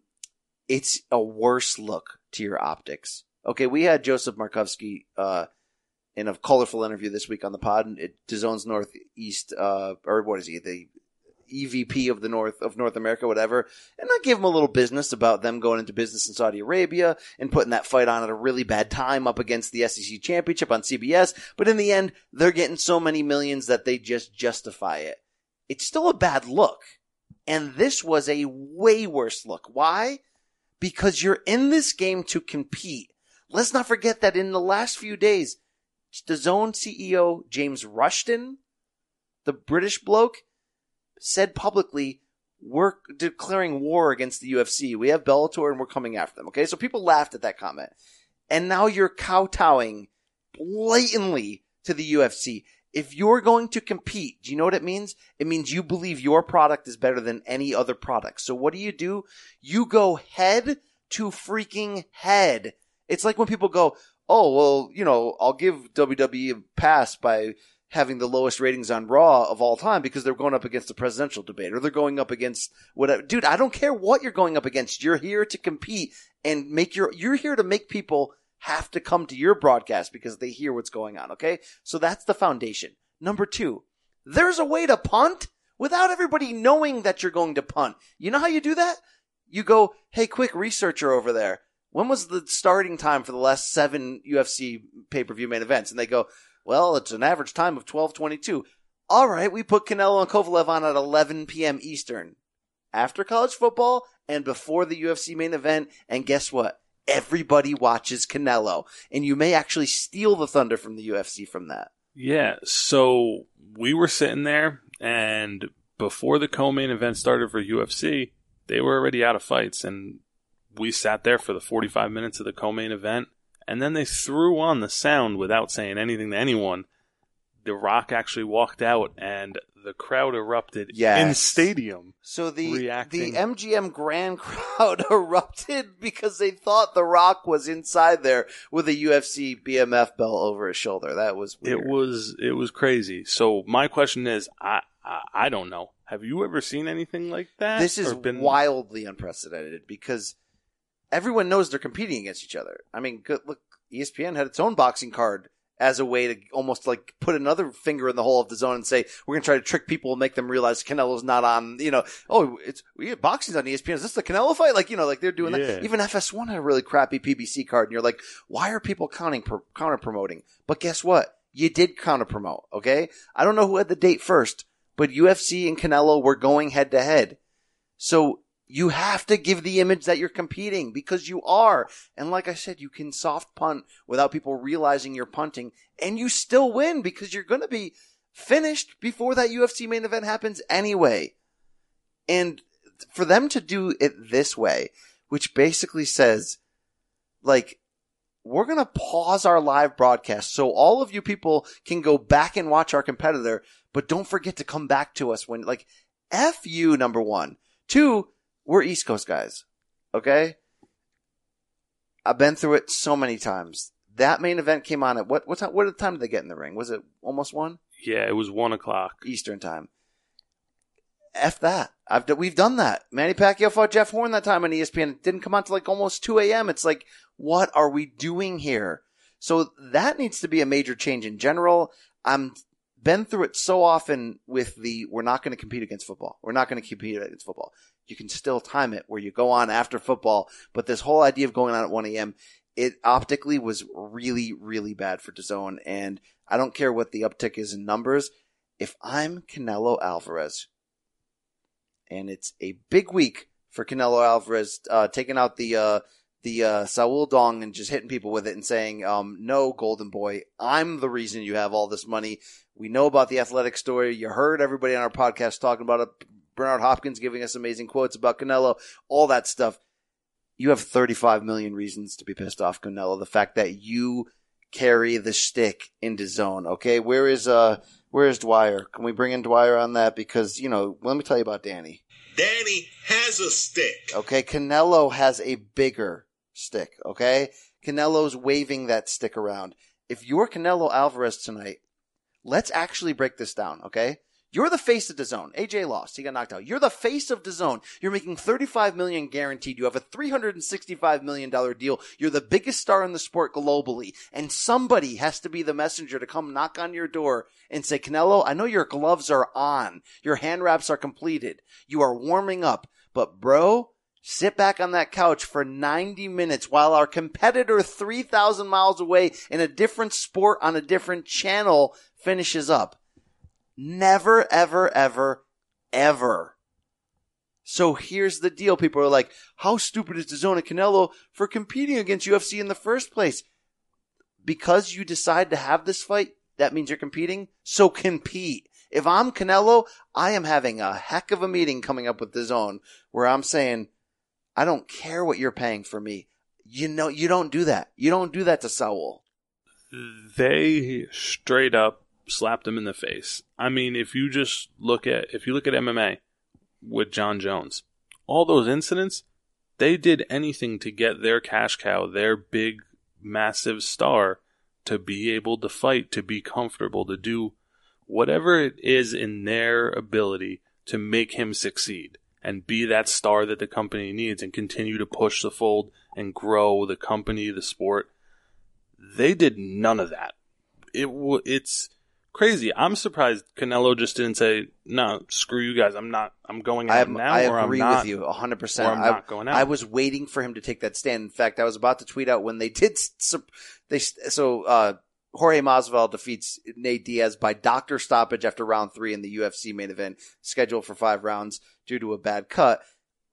it's a worse look to your optics. Okay, we had Joseph Markovsky, uh, in a colorful interview this week on the pod at DAZN's Northeast, uh, or what is he, the EVP of the North of North America, whatever. And I gave him a little business about them going into business in Saudi Arabia and putting that fight on at a really bad time up against the SEC championship on CBS. But in the end, they're getting so many millions that they just justify it. It's still a bad look. And this was a way worse look. Why? Because you're in this game to compete. Let's not forget that in the last few days, DAZN CEO, James Rushton, the British bloke, said publicly, we're declaring war against the UFC. We have Bellator and we're coming after them. Okay. So people laughed at that comment. And now you're kowtowing blatantly to the UFC. If you're going to compete, do you know what it means? It means you believe your product is better than any other product. So what do you do? You go head to freaking head. It's like when people go, oh, well, you know, I'll give WWE a pass by having the lowest ratings on Raw of all time because they're going up against the presidential debate or they're going up against whatever. Dude, I don't care what you're going up against. You're here to compete and make your, you're here to make people have to come to your broadcast because they hear what's going on. Okay. So that's the foundation. Number two, there's a way to punt without everybody knowing that you're going to punt. You know how you do that? You go, Hey, quick researcher over there. When was the starting time for the last seven UFC pay-per-view main events? And they go, well, it's an average time of 1222. All right, we put Canelo and Kovalev on at 11 p.m. Eastern. After college football and before the UFC main event. And guess what? Everybody watches Canelo. And you may actually steal the thunder from the UFC from that. Yeah, so we were sitting there, and before the co-main event started for UFC, they were already out of fights, and we sat there for the 45 minutes of the co-main event, and then they threw on the sound without saying anything to anyone. The Rock actually walked out, and the crowd erupted Yes. in stadium. So the Reacting. the MGM Grand crowd erupted because they thought The Rock was inside there with a UFC BMF belt over his shoulder. That was weird. It was it was crazy. So my question is, I I, I don't know. Have you ever seen anything like that? This is been- wildly unprecedented because everyone knows they're competing against each other. I mean, good, look, ESPN had its own boxing card as a way to almost like put another finger in the hole of DAZN and say we're going to try to trick people and make them realize Canelo's not on. You know, oh, it's we have boxing's on ESPN. Is this the Canelo fight? Like you know, like they're doing Yeah. that. Even FS1 had a really crappy PBC card, and you're like, why are people counting counter promoting? But guess what? You did counter promote. Okay, I don't know who had the date first, but UFC and Canelo were going head to head. So you have to give the image that you're competing because you are. And like I said, you can soft punt without people realizing you're punting and you still win because you're going to be finished before that UFC main event happens anyway. And for them to do it this way, which basically says, like, we're going to pause our live broadcast so all of you people can go back and watch our competitor, but don't forget to come back to us when, like, F you, number one. Two, we're East Coast guys. Okay? I've been through it so many times. That main event came on at what what time what time did they get in the ring? Was it almost one? Yeah, it was one o'clock. Eastern time. F that. I've we've done that. Manny Pacquiao fought Jeff Horn that time on ESPN. It didn't come on till like almost two a.m. It's like, what are we doing here? So that needs to be a major change in general. I'm been through it so often with the we're not going to compete against football. We're not going to compete against football. You can still time it where you go on after football, but this whole idea of going on at 1 a.m. it optically was really, really bad for DAZN. And I don't care what the uptick is in numbers. If I'm Canelo Alvarez, and it's a big week for Canelo Alvarez, uh, taking out the, uh, the, uh, Saul Dong and just hitting people with it and saying, um, no, golden boy, I'm the reason you have all this money. We know about the athletic story. You heard everybody on our podcast talking about it. Bernard Hopkins giving us amazing quotes about Canelo, all that stuff. You have 35 million reasons to be pissed off, Canelo. The fact that you carry the stick into zone. Okay. Where is, uh, where is Dwyer? Can we bring in Dwyer on that? Because, you know, let me tell you about Danny. Danny has a stick. Okay. Canelo has a bigger stick. Okay. Canelo's waving that stick around. If you're Canelo Alvarez tonight, let's actually break this down. Okay. You're the face of DAZN. AJ lost. He got knocked out. You're the face of DAZN. You're making 35 million guaranteed. You have a 365 million dollar deal. You're the biggest star in the sport globally. And somebody has to be the messenger to come knock on your door and say, Canelo, I know your gloves are on. Your hand wraps are completed. You are warming up. But bro, sit back on that couch for 90 minutes while our competitor 3,000 miles away in a different sport on a different channel finishes up. Never, ever, ever, ever. So here's the deal. People are like, how stupid is DAZN and Canelo for competing against UFC in the first place? Because you decide to have this fight, that means you're competing. So compete. If I'm Canelo, I am having a heck of a meeting coming up with DAZN where I'm saying, I don't care what you're paying for me. You know, you don't do that. You don't do that to Saul. They straight up slapped him in the face. I mean, if you just look at if you look at MMA with Jon Jones, all those incidents, they did anything to get their cash cow, their big massive star to be able to fight, to be comfortable, to do whatever it is in their ability to make him succeed and be that star that the company needs and continue to push the fold and grow the company, the sport. They did none of that. It it's crazy. I'm surprised Canelo just didn't say, "No, screw you guys. I'm not. I'm going out I, now." I or I'm agree not, with you 100%. I'm I, not going out. I was waiting for him to take that stand. In fact, I was about to tweet out when they did. They so uh, Jorge Masvidal defeats Nate Diaz by doctor stoppage after round three in the UFC main event, scheduled for five rounds due to a bad cut.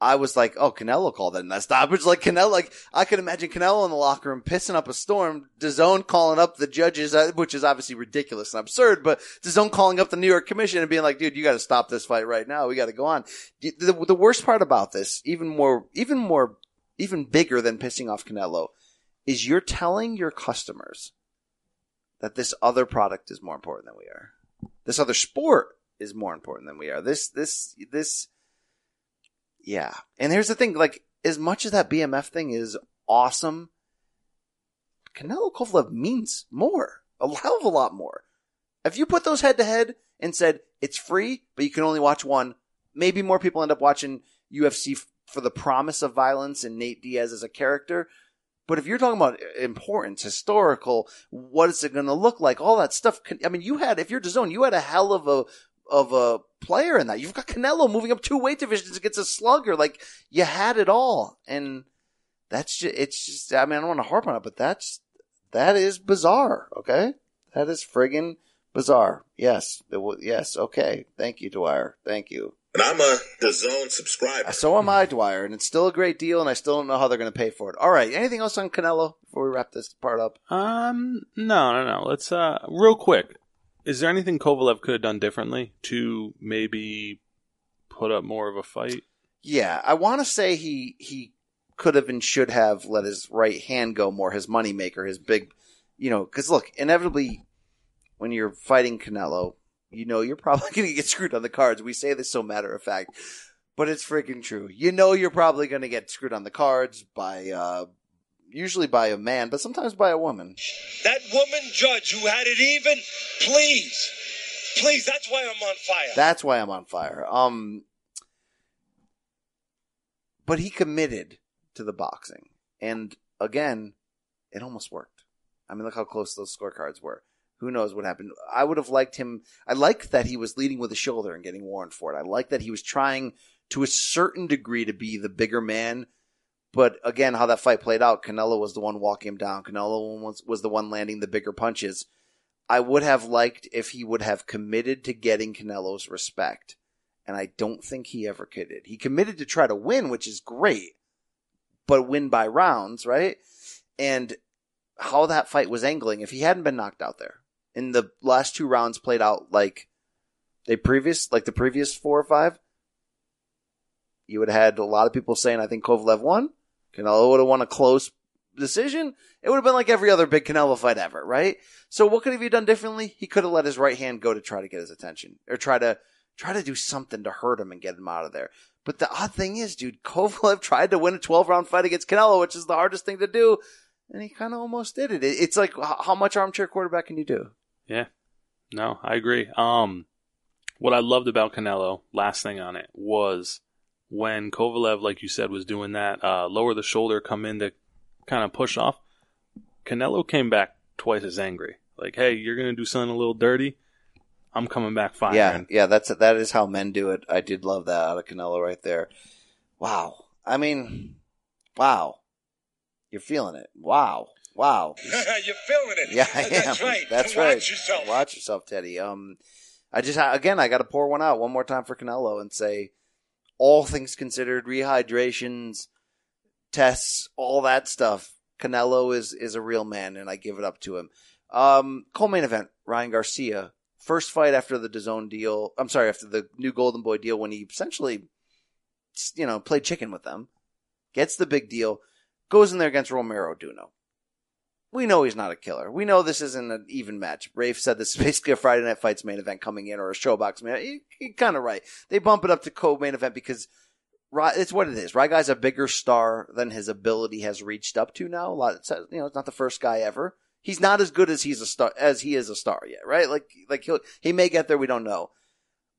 I was like, oh, Canelo called that in that stoppage. Like Canelo, like I could imagine Canelo in the locker room pissing up a storm. DAZN calling up the judges, uh, which is obviously ridiculous and absurd, but DAZN calling up the New York Commission and being like, dude, you got to stop this fight right now. We got to go on. The, the worst part about this, even more, even more, even bigger than pissing off Canelo, is you're telling your customers that this other product is more important than we are. This other sport is more important than we are. This, this, this, yeah. And here's the thing, like, as much as that BMF thing is awesome, Canelo Kovalev means more. A hell of a lot more. If you put those head to head and said it's free, but you can only watch one, maybe more people end up watching UFC for the promise of violence and Nate Diaz as a character. But if you're talking about importance, historical, what is it going to look like? All that stuff. I mean, you had, if you're DAZN, you had a hell of a, of a player in that. You've got Canelo moving up two weight divisions against a slugger. Like, you had it all. And that's just, it's just, I mean, I don't want to harp on it, but that's, that is bizarre. Okay. That is friggin' bizarre. Yes. It will, yes. Okay. Thank you, Dwyer. Thank you. And I'm a DAZN subscriber. So am I, Dwyer, and it's still a great deal, and I still don't know how they're going to pay for it. All right, anything else on Canelo before we wrap this part up? Um, no, no, no. Let's uh, real quick. Is there anything Kovalev could have done differently to maybe put up more of a fight? Yeah, I want to say he he could have and should have let his right hand go more, his moneymaker, his big, you know, because look, inevitably when you're fighting Canelo, you know you're probably going to get screwed on the cards. We say this so matter of fact, but it's freaking true. You know you're probably going to get screwed on the cards by, uh, usually by a man, but sometimes by a woman. That woman judge who had it even, please, please, that's why I'm on fire. That's why I'm on fire. Um, but he committed to the boxing, and again, it almost worked. I mean, look how close those scorecards were. Who knows what happened? I would have liked him. I like that he was leading with a shoulder and getting warned for it. I like that he was trying to a certain degree to be the bigger man. But again, how that fight played out, Canelo was the one walking him down. Canelo was, was the one landing the bigger punches. I would have liked if he would have committed to getting Canelo's respect. And I don't think he ever committed. He committed to try to win, which is great, but win by rounds, right? And how that fight was angling, if he hadn't been knocked out there, in the last two rounds played out like they previous, like the previous four or five, you would have had a lot of people saying, I think Kovalev won. Canelo would have won a close decision. It would have been like every other big Canelo fight ever, right? So what could have he done differently? He could have let his right hand go to try to get his attention or try to, try to do something to hurt him and get him out of there. But the odd thing is, dude, Kovalev tried to win a 12 round fight against Canelo, which is the hardest thing to do. And he kind of almost did it. It's like, how much armchair quarterback can you do? Yeah. No, I agree. Um, what I loved about Canelo, last thing on it, was when Kovalev, like you said, was doing that, uh, lower the shoulder, come in to kind of push off. Canelo came back twice as angry. Like, hey, you're gonna do something a little dirty. I'm coming back fine. Yeah, yeah, that's that is how men do it. I did love that out of Canelo right there. Wow. I mean, wow. You're feeling it. Wow. Wow. You're feeling it. Yeah, I am. That's right. That's Watch right. yourself. Watch yourself, Teddy. Um, I just again, I got to pour one out one more time for Canelo and say, all things considered, rehydrations, tests, all that stuff. Canelo is is a real man, and I give it up to him. Um, co-main event: Ryan Garcia, first fight after the DAZN deal. I'm sorry, after the new Golden Boy deal, when he essentially, you know, played chicken with them, gets the big deal, goes in there against Romero Duno we know he's not a killer. We know this isn't an even match. Rafe said this is basically a Friday Night Fights main event coming in or a showbox main. You're kind of right. They bump it up to co-main event because it's what it is. Right guy's a bigger star than his ability has reached up to now. A lot, of, you know, it's not the first guy ever. He's not as good as he's a star as he is a star yet, right? Like, like he he may get there. We don't know.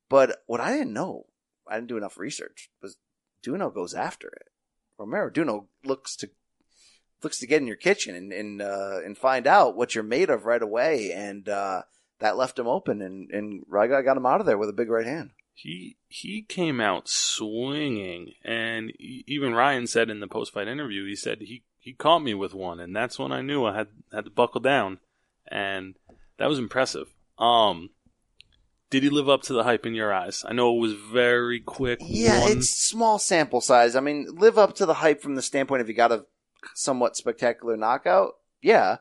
But what I didn't know, I didn't do enough research, was Duno goes after it. Romero Duno looks to looks to get in your kitchen and and uh, and find out what you're made of right away, and uh, that left him open, and and Ryga got him out of there with a big right hand. He he came out swinging, and even Ryan said in the post fight interview, he said he he caught me with one, and that's when I knew I had had to buckle down, and that was impressive. Um, did he live up to the hype in your eyes? I know it was very quick. Yeah, one... it's small sample size. I mean, live up to the hype from the standpoint of you got a somewhat spectacular knockout. Yeah.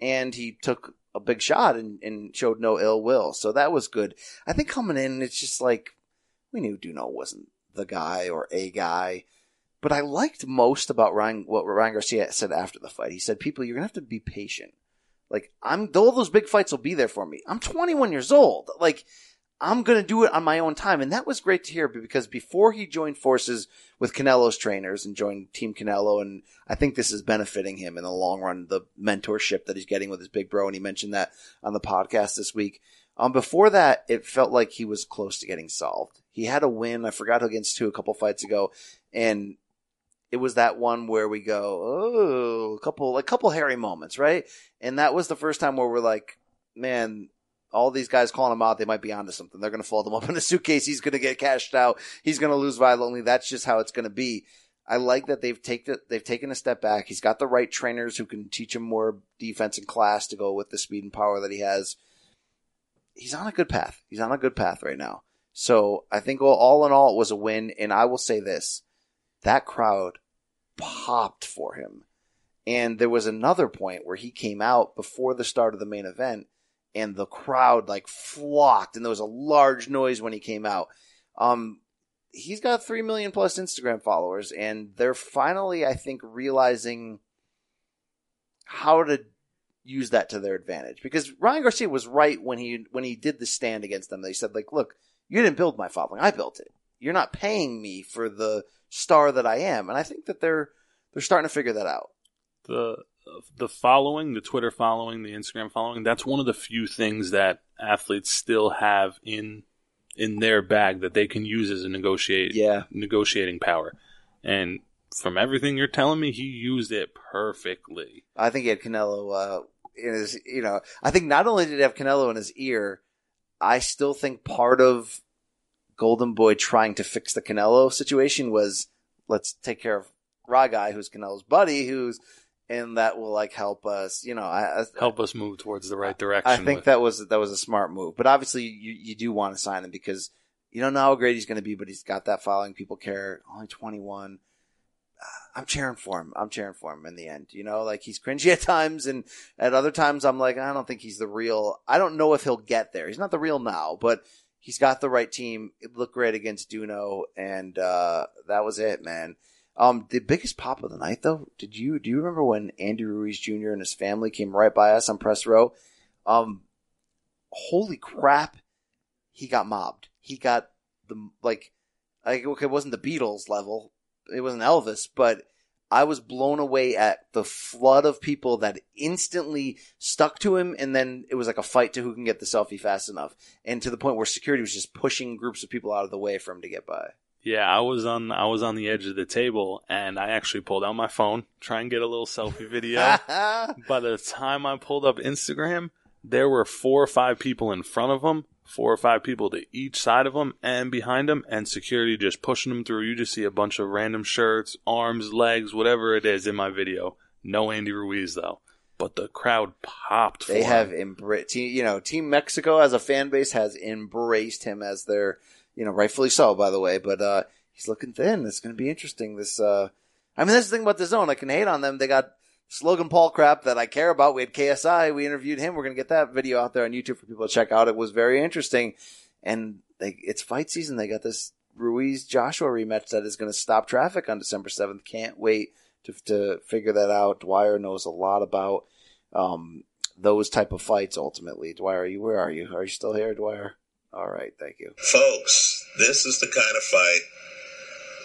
And he took a big shot and, and showed no ill will. So that was good. I think coming in, it's just like, we knew Duno wasn't the guy or a guy. But I liked most about Ryan, what Ryan Garcia said after the fight. He said, people, you're to have to be patient. Like, I'm, all those big fights will be there for me. I'm 21 years old. Like, I'm going to do it on my own time. And that was great to hear because before he joined forces with Canelo's trainers and joined Team Canelo, and I think this is benefiting him in the long run, the mentorship that he's getting with his big bro. And he mentioned that on the podcast this week. Um, before that, it felt like he was close to getting solved. He had a win. I forgot against two a couple fights ago. And it was that one where we go, oh, a couple, a couple hairy moments, right? And that was the first time where we're like, man, all these guys calling him out, they might be onto something. They're going to fold him up in a suitcase. He's going to get cashed out. He's going to lose violently. That's just how it's going to be. I like that they've taken they've taken a step back. He's got the right trainers who can teach him more defense and class to go with the speed and power that he has. He's on a good path. He's on a good path right now. So I think all, all in all, it was a win. And I will say this: that crowd popped for him. And there was another point where he came out before the start of the main event, and the crowd like flocked, and there was a large noise when he came out. Um, he's got three million plus Instagram followers, and they're finally, I think, realizing how to use that to their advantage. Because Ryan Garcia was right when he when he did the stand against them. They said like, "Look, you didn't build my following; I built it. You're not paying me for the star that I am." And I think that they're they're starting to figure that out. The the following, the Twitter following, the Instagram following, that's one of the few things that athletes still have in in their bag that they can use as a negotiate yeah. negotiating power. And from everything you're telling me, he used it perfectly. I think he had Canelo uh, in his, you know, I think not only did he have Canelo in his ear, I still think part of Golden Boy trying to fix the Canelo situation was let's take care of Raw guy who's Canelo's buddy, who's and that will like help us, you know, I, I, help us move towards the right direction. I think with- that was that was a smart move, but obviously you you do want to sign him because you don't know how great he's going to be, but he's got that following. People care. Only twenty one. I'm cheering for him. I'm cheering for him in the end. You know, like he's cringy at times, and at other times I'm like, I don't think he's the real. I don't know if he'll get there. He's not the real now, but he's got the right team. It looked great against Duno, and uh, that was it, man. Um, the biggest pop of the night, though, did you do you remember when Andy Ruiz Jr. and his family came right by us on press row? Um, holy crap, he got mobbed. He got the like, like okay, it wasn't the Beatles level, it wasn't Elvis, but I was blown away at the flood of people that instantly stuck to him, and then it was like a fight to who can get the selfie fast enough, and to the point where security was just pushing groups of people out of the way for him to get by. Yeah, I was on I was on the edge of the table and I actually pulled out my phone, try and get a little selfie video. By the time I pulled up Instagram, there were four or five people in front of him, four or five people to each side of him and behind him, and security just pushing them through. You just see a bunch of random shirts, arms, legs, whatever it is in my video. No Andy Ruiz though, but the crowd popped. They have embraced, you know, Team Mexico as a fan base has embraced him as their, you know, rightfully so, by the way. But uh he's looking thin. It's going to be interesting. This, uh I mean, that's the thing about DAZN. I can hate on them. They got Slogan Paul crap that I care about. We had KSI. We interviewed him. We're going to get that video out there on YouTube for people to check out. It was very interesting. And they, it's fight season. They got this Ruiz Joshua rematch that is going to stop traffic on December 7th. Can't wait to, to figure that out. Dwyer knows a lot about, um, those type of fights ultimately. Dwyer, are you, where are you? Are you still here, Dwyer? All right. Thank you. Folks, this is the kind of fight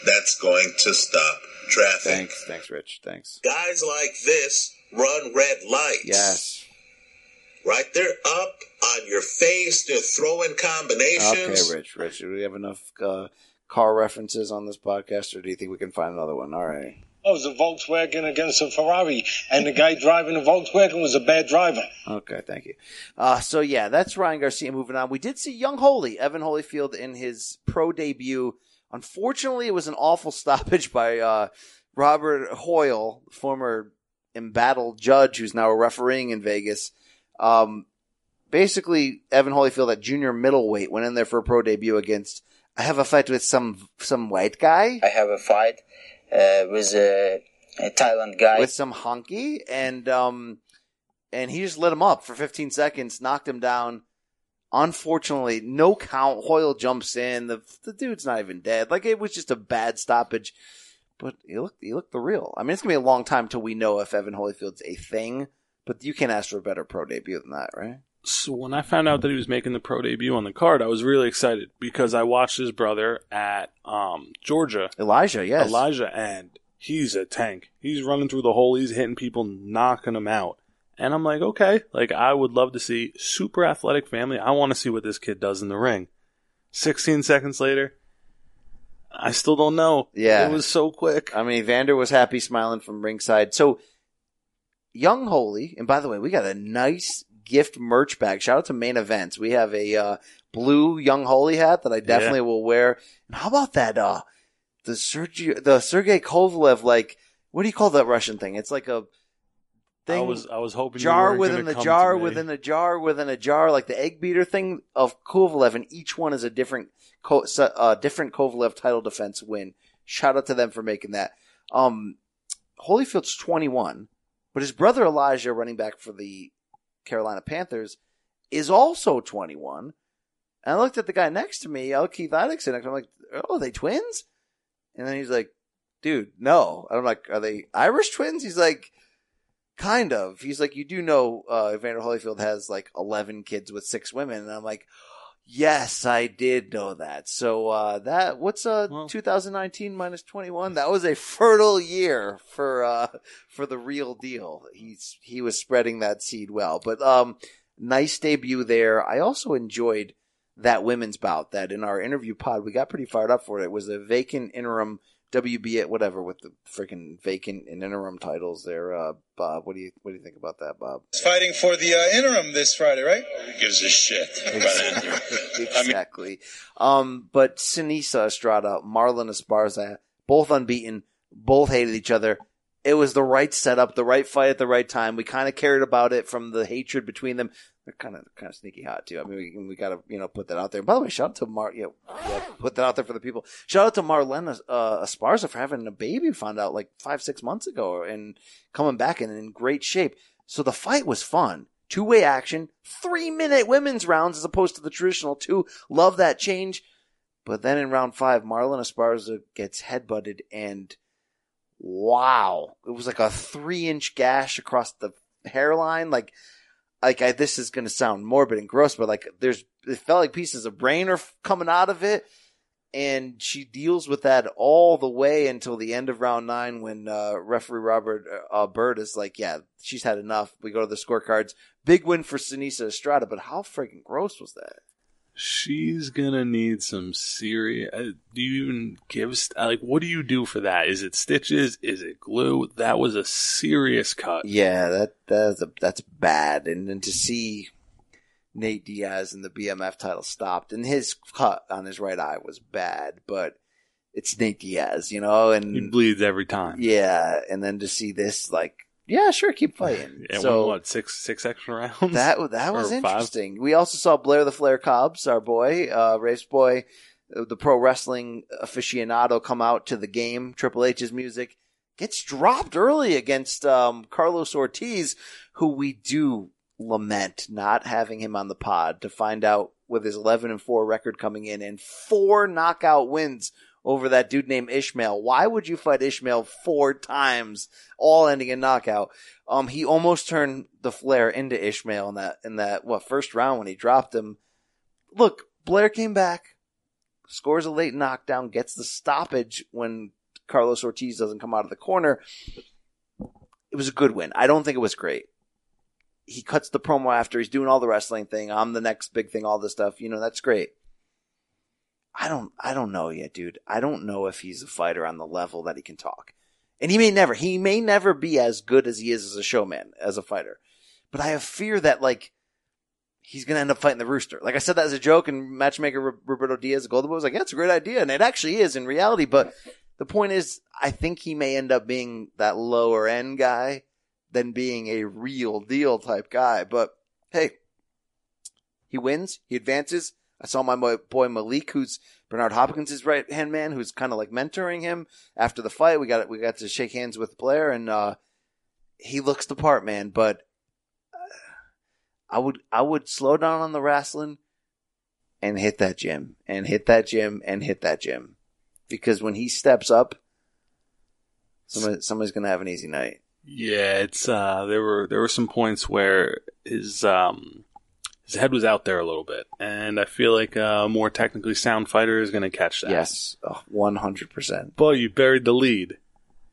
that's going to stop traffic. Thanks. Thanks, Rich. Thanks. Guys like this run red lights. Yes. Right? They're up on your face. They're throwing combinations. Okay, Rich. Rich, do we have enough, uh, car references on this podcast or do you think we can find another one? All right. Oh, it was a Volkswagen against a Ferrari, and the guy driving the Volkswagen was a bad driver. Okay, thank you. Uh, so yeah, that's Ryan Garcia moving on. We did see Young Holy, Evan Holyfield in his pro debut. Unfortunately, it was an awful stoppage by, uh, Robert Hoyle, former embattled judge who's now refereeing in Vegas. Um, basically, Evan Holyfield at junior middleweight went in there for a pro debut against, I have a fight with some, some white guy. I have a fight uh, with a, a Thailand guy. with some honky and um and he just lit him up for 15 seconds, knocked him down. Unfortunately, no count. Hoyle jumps in. The the dude's not even dead. Like it was just a bad stoppage. But he looked he looked the real. I mean, it's gonna be a long time till we know if Evan Holyfield's a thing. But you can't ask for a better pro debut than that, right? So when I found out that he was making the pro debut on the card, I was really excited because I watched his brother at um, Georgia, Elijah, yes. Elijah, and he's a tank. He's running through the hole. He's hitting people, knocking them out. And I'm like, okay, like I would love to see super athletic family. I want to see what this kid does in the ring. 16 seconds later, I still don't know. Yeah. It was so quick. I mean, Vander was happy smiling from ringside. So, Young Holy, and by the way, we got a nice gift merch bag. Shout out to Main Events. We have a uh, blue Young Holy hat that I definitely will wear. And how about that? Uh, the Sergey, the Sergey Kovalev, like, what do you call that Russian thing? It's like a thing. I was I was hoping jar within the jar within a jar within a jar, like the egg beater thing of Kovalev, and each one is a different, uh, different Kovalev title defense win. Shout out to them for making that. Um, Holyfield's 21, but his brother Elijah, running back for the Carolina Panthers, is also 21. And I looked at the guy next to me. Keith Isaacson, I'm like, oh, are they twins? And then he's like, dude, no. And I'm like, are they Irish twins? He's like, kind of. He's like, you do know, uh, Evander Holyfield has like 11 kids with six women. And I'm like, yes, I did know that. So, uh, that, what's, uh, 2019 minus 21? That was a fertile year for, uh, for the real deal. He's, he was spreading that seed well, but, um, nice debut there. I also enjoyed that women's bout that in our interview pod, we got pretty fired up for it. It was a vacant interim WB at whatever with the freaking vacant and interim titles there. Uh, Bob, what do you what do you think about that, Bob? He's fighting for the uh, interim this Friday, right? Who gives a shit? exactly. Um, but Seniesa Estrada, Marlen Esparza, both unbeaten, both hated each other. It was the right setup, the right fight at the right time. We kind of cared about it from the hatred between them. They're kind of kind of sneaky hot too. I mean, we, we got to you know put that out there. By the way, shout out to Mar. Yeah, yeah, put that out there for the people. Shout out to Marlena uh, Esparza for having a baby. Found out like five six months ago and coming back and in great shape. So the fight was fun. Two way action, three minute women's rounds as opposed to the traditional two. Love that change. But then in round five, Marlen Esparza gets headbutted and wow, it was like a three inch gash across the hairline. Like, like I, this is going to sound morbid and gross, but like there's, it felt like pieces of brain are coming out of it. And she deals with that all the way until the end of round nine when, uh, referee Robert, uh, Byrd is like, yeah, she's had enough. We go to the scorecards. Big win for Seniesa Estrada, but how freaking gross was that? She's gonna need some serious. Uh, do you even give st- like what do you do for that? Is it stitches? Is it glue? That was a serious cut. Yeah, that that's a, that's bad. And then to see Nate Diaz and the BMF title stopped, and his cut on his right eye was bad, but it's Nate Diaz, you know, and He bleeds every time. yeah, and then to see this, like, yeah, sure, keep fighting. Yeah, so won, what six six extra rounds? that that was Or five? interesting. We also saw Blair the Flair Cobbs, our boy, uh, race boy, uh, the pro wrestling aficionado, come out to the game. Triple H's music gets dropped early against um, Carlos Ortiz, who we do lament not having him on the pod to find out with his 11 and 4 record coming in and four knockout wins over that dude named Ishmael. Why would you fight Ishmael four times, all ending in knockout? Um, he almost turned the Flair into Ishmael in that in that what first round when he dropped him. Look, Blair came back, scores a late knockdown, gets the stoppage when Carlos Ortiz doesn't come out of the corner. It was a good win. I don't think it was great. He cuts the promo after he's doing all the wrestling thing. I'm the next big thing, all this stuff. You know, that's great. I don't I don't know yet, dude. I don't know if he's a fighter on the level that he can talk. And he may never he may never be as good as he is as a showman, as a fighter. But I have fear that like he's gonna end up fighting the rooster. Like I said that as a joke and matchmaker Roberto Diaz Golden Boy was like, Yeah, it's a great idea, and it actually is in reality, but the point is I think he may end up being that lower end guy than being a real deal type guy. But hey, he wins, he advances. I saw my boy- Malik, who's Bernard Hopkins' right hand man, who's kind of like mentoring him after the fight. We got we got to shake hands with Blair, and uh, he looks the part, man. But uh, I would I would slow down on the wrestling and hit that gym and hit that gym and hit that gym because when he steps up, somebody, somebody's gonna have an easy night. Yeah, it's uh there were there were some points where his um his head was out there a little bit, and I feel like a more technically sound fighter is going to catch that. Yes, one hundred percent. But you buried the lead.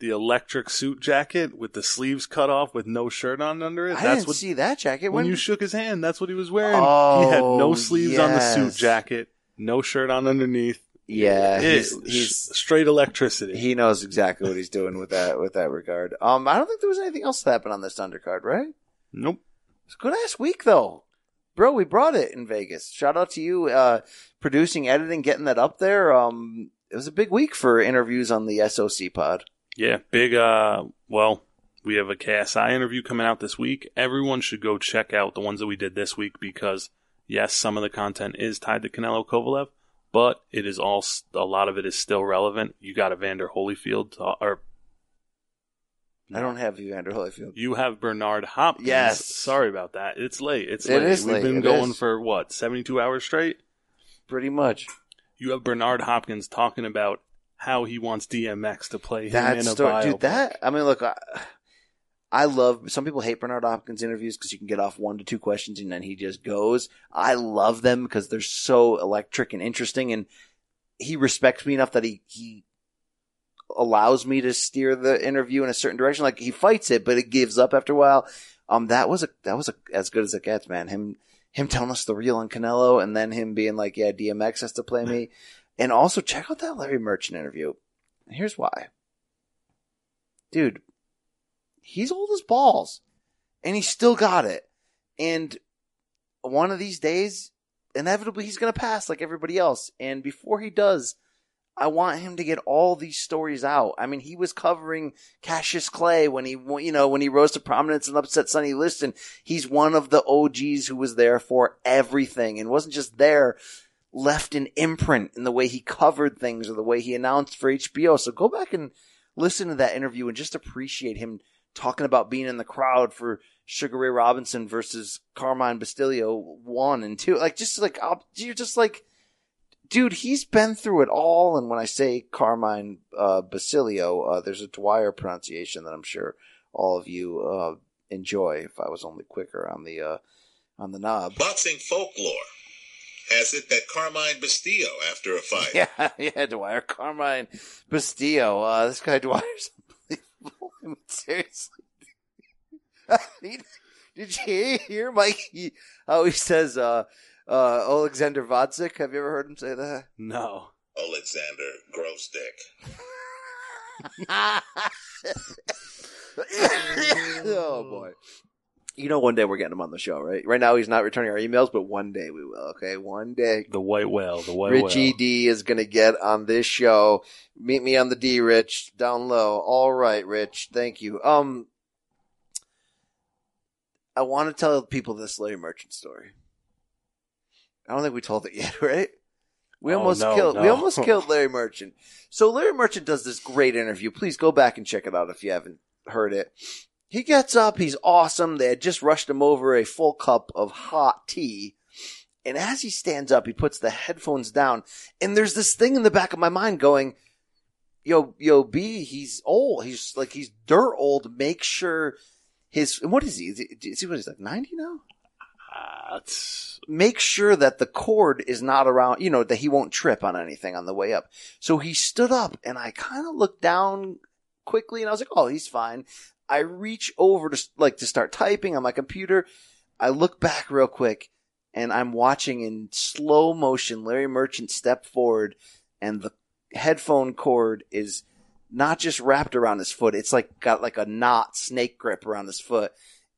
The electric suit jacket with the sleeves cut off with no shirt on under it. I that's didn't what see that jacket when when you shook his hand. That's what he was wearing. he had Oh, no sleeves on the suit jacket, no shirt on underneath. Yeah, he's, he's straight electricity. he knows exactly what he's doing with that with that regard. Um, I don't think there was anything else that happened on this undercard, right? Nope. It's a good ass week though. Bro, we brought it in Vegas. Shout out to you, uh, producing, editing, getting that up there. Um, it was a big week for interviews on the SOC pod. Yeah, big. Uh, well, we have a KSI interview coming out this week. Everyone should go check out the ones that we did this week because yes, some of the content is tied to Canelo Kovalev, but it is all a lot of it is still relevant. You got Evander Holyfield, or I don't have Evander Holyfield. you have Bernard Hopkins. Yes. sorry about that. It's late. It's It late. is We've late. been It going is. for what seventy two hours straight. Pretty much. You have Bernard Hopkins talking about how he wants DMX to play him That in a story, dude. That I mean, look, I, I love. Some people hate Bernard Hopkins interviews because you can get off one to two questions and then he just goes. I love them because they're so electric and interesting, and he respects me enough that he he allows me to steer the interview in a certain direction. Like he fights it, but it gives up after a while. Um, that was a that was a, as good as it gets, man. Him him telling us the real on Canelo, and then him being like, "Yeah, DMX has to play me," and also check out that Larry Merchant interview. And here's why, dude. He's old as balls, and he still got it. And one of these days, inevitably, he's gonna pass like everybody else. And before he does, I want him to get all these stories out. I mean, he was covering Cassius Clay when he, you know, when he rose to prominence and upset Sonny Liston. He's one of the OGs who was there for everything and wasn't just there, left an imprint in the way he covered things or the way he announced for HBO. So go back and listen to that interview and just appreciate him talking about being in the crowd for Sugar Ray Robinson versus Carmine Bastillo one and two. Like, just like, you're just like, dude, he's been through it all. And when I say Carmine uh, Basilio, uh, there's a Dwyer pronunciation that I'm sure all of you uh, enjoy. If I was only quicker on the uh, on the knob. Boxing folklore has it that Carmine Bastillo, after a fight, Yeah, yeah, Dwyer Carmine Bastillo. Uh, this guy Dwyer's unbelievable. I mean, seriously. Did you hear Mike? He, how he says, uh, Alexander Gvozdyk? Have you ever heard him say that? No. Alexander Grossdick. oh boy. You know, one day we're getting him on the show, right? Right now, he's not returning our emails, but one day we will. Okay, one day. The white whale. The white Richie whale. D is going to get on this show. Meet me on the D, Rich, down low. All right, Rich. Thank you. Um, I want to tell people this Larry Merchant story. I don't think we told it yet, right? We Oh, almost no, killed. We almost killed Larry Merchant. So Larry Merchant does this great interview. Please go back and check it out if you haven't heard it. He gets up. He's awesome. They had just rushed him over a full cup of hot tea. And as he stands up, he puts the headphones down. And there's this thing in the back of my mind going, yo, yo, B, he's old. He's like, he's dirt old. Make sure his, what is he? Is he, is he what, he's like 90 now? Make sure that the cord is not around, you know, that he won't trip on anything on the way up. So he stood up and I kind of looked down quickly and I was like, oh, he's fine. I reach over to like to start typing on my computer. I look back real quick and I'm watching in slow motion Larry Merchant step forward and the headphone cord is not just wrapped around his foot. It's like got like a knot snake grip around his foot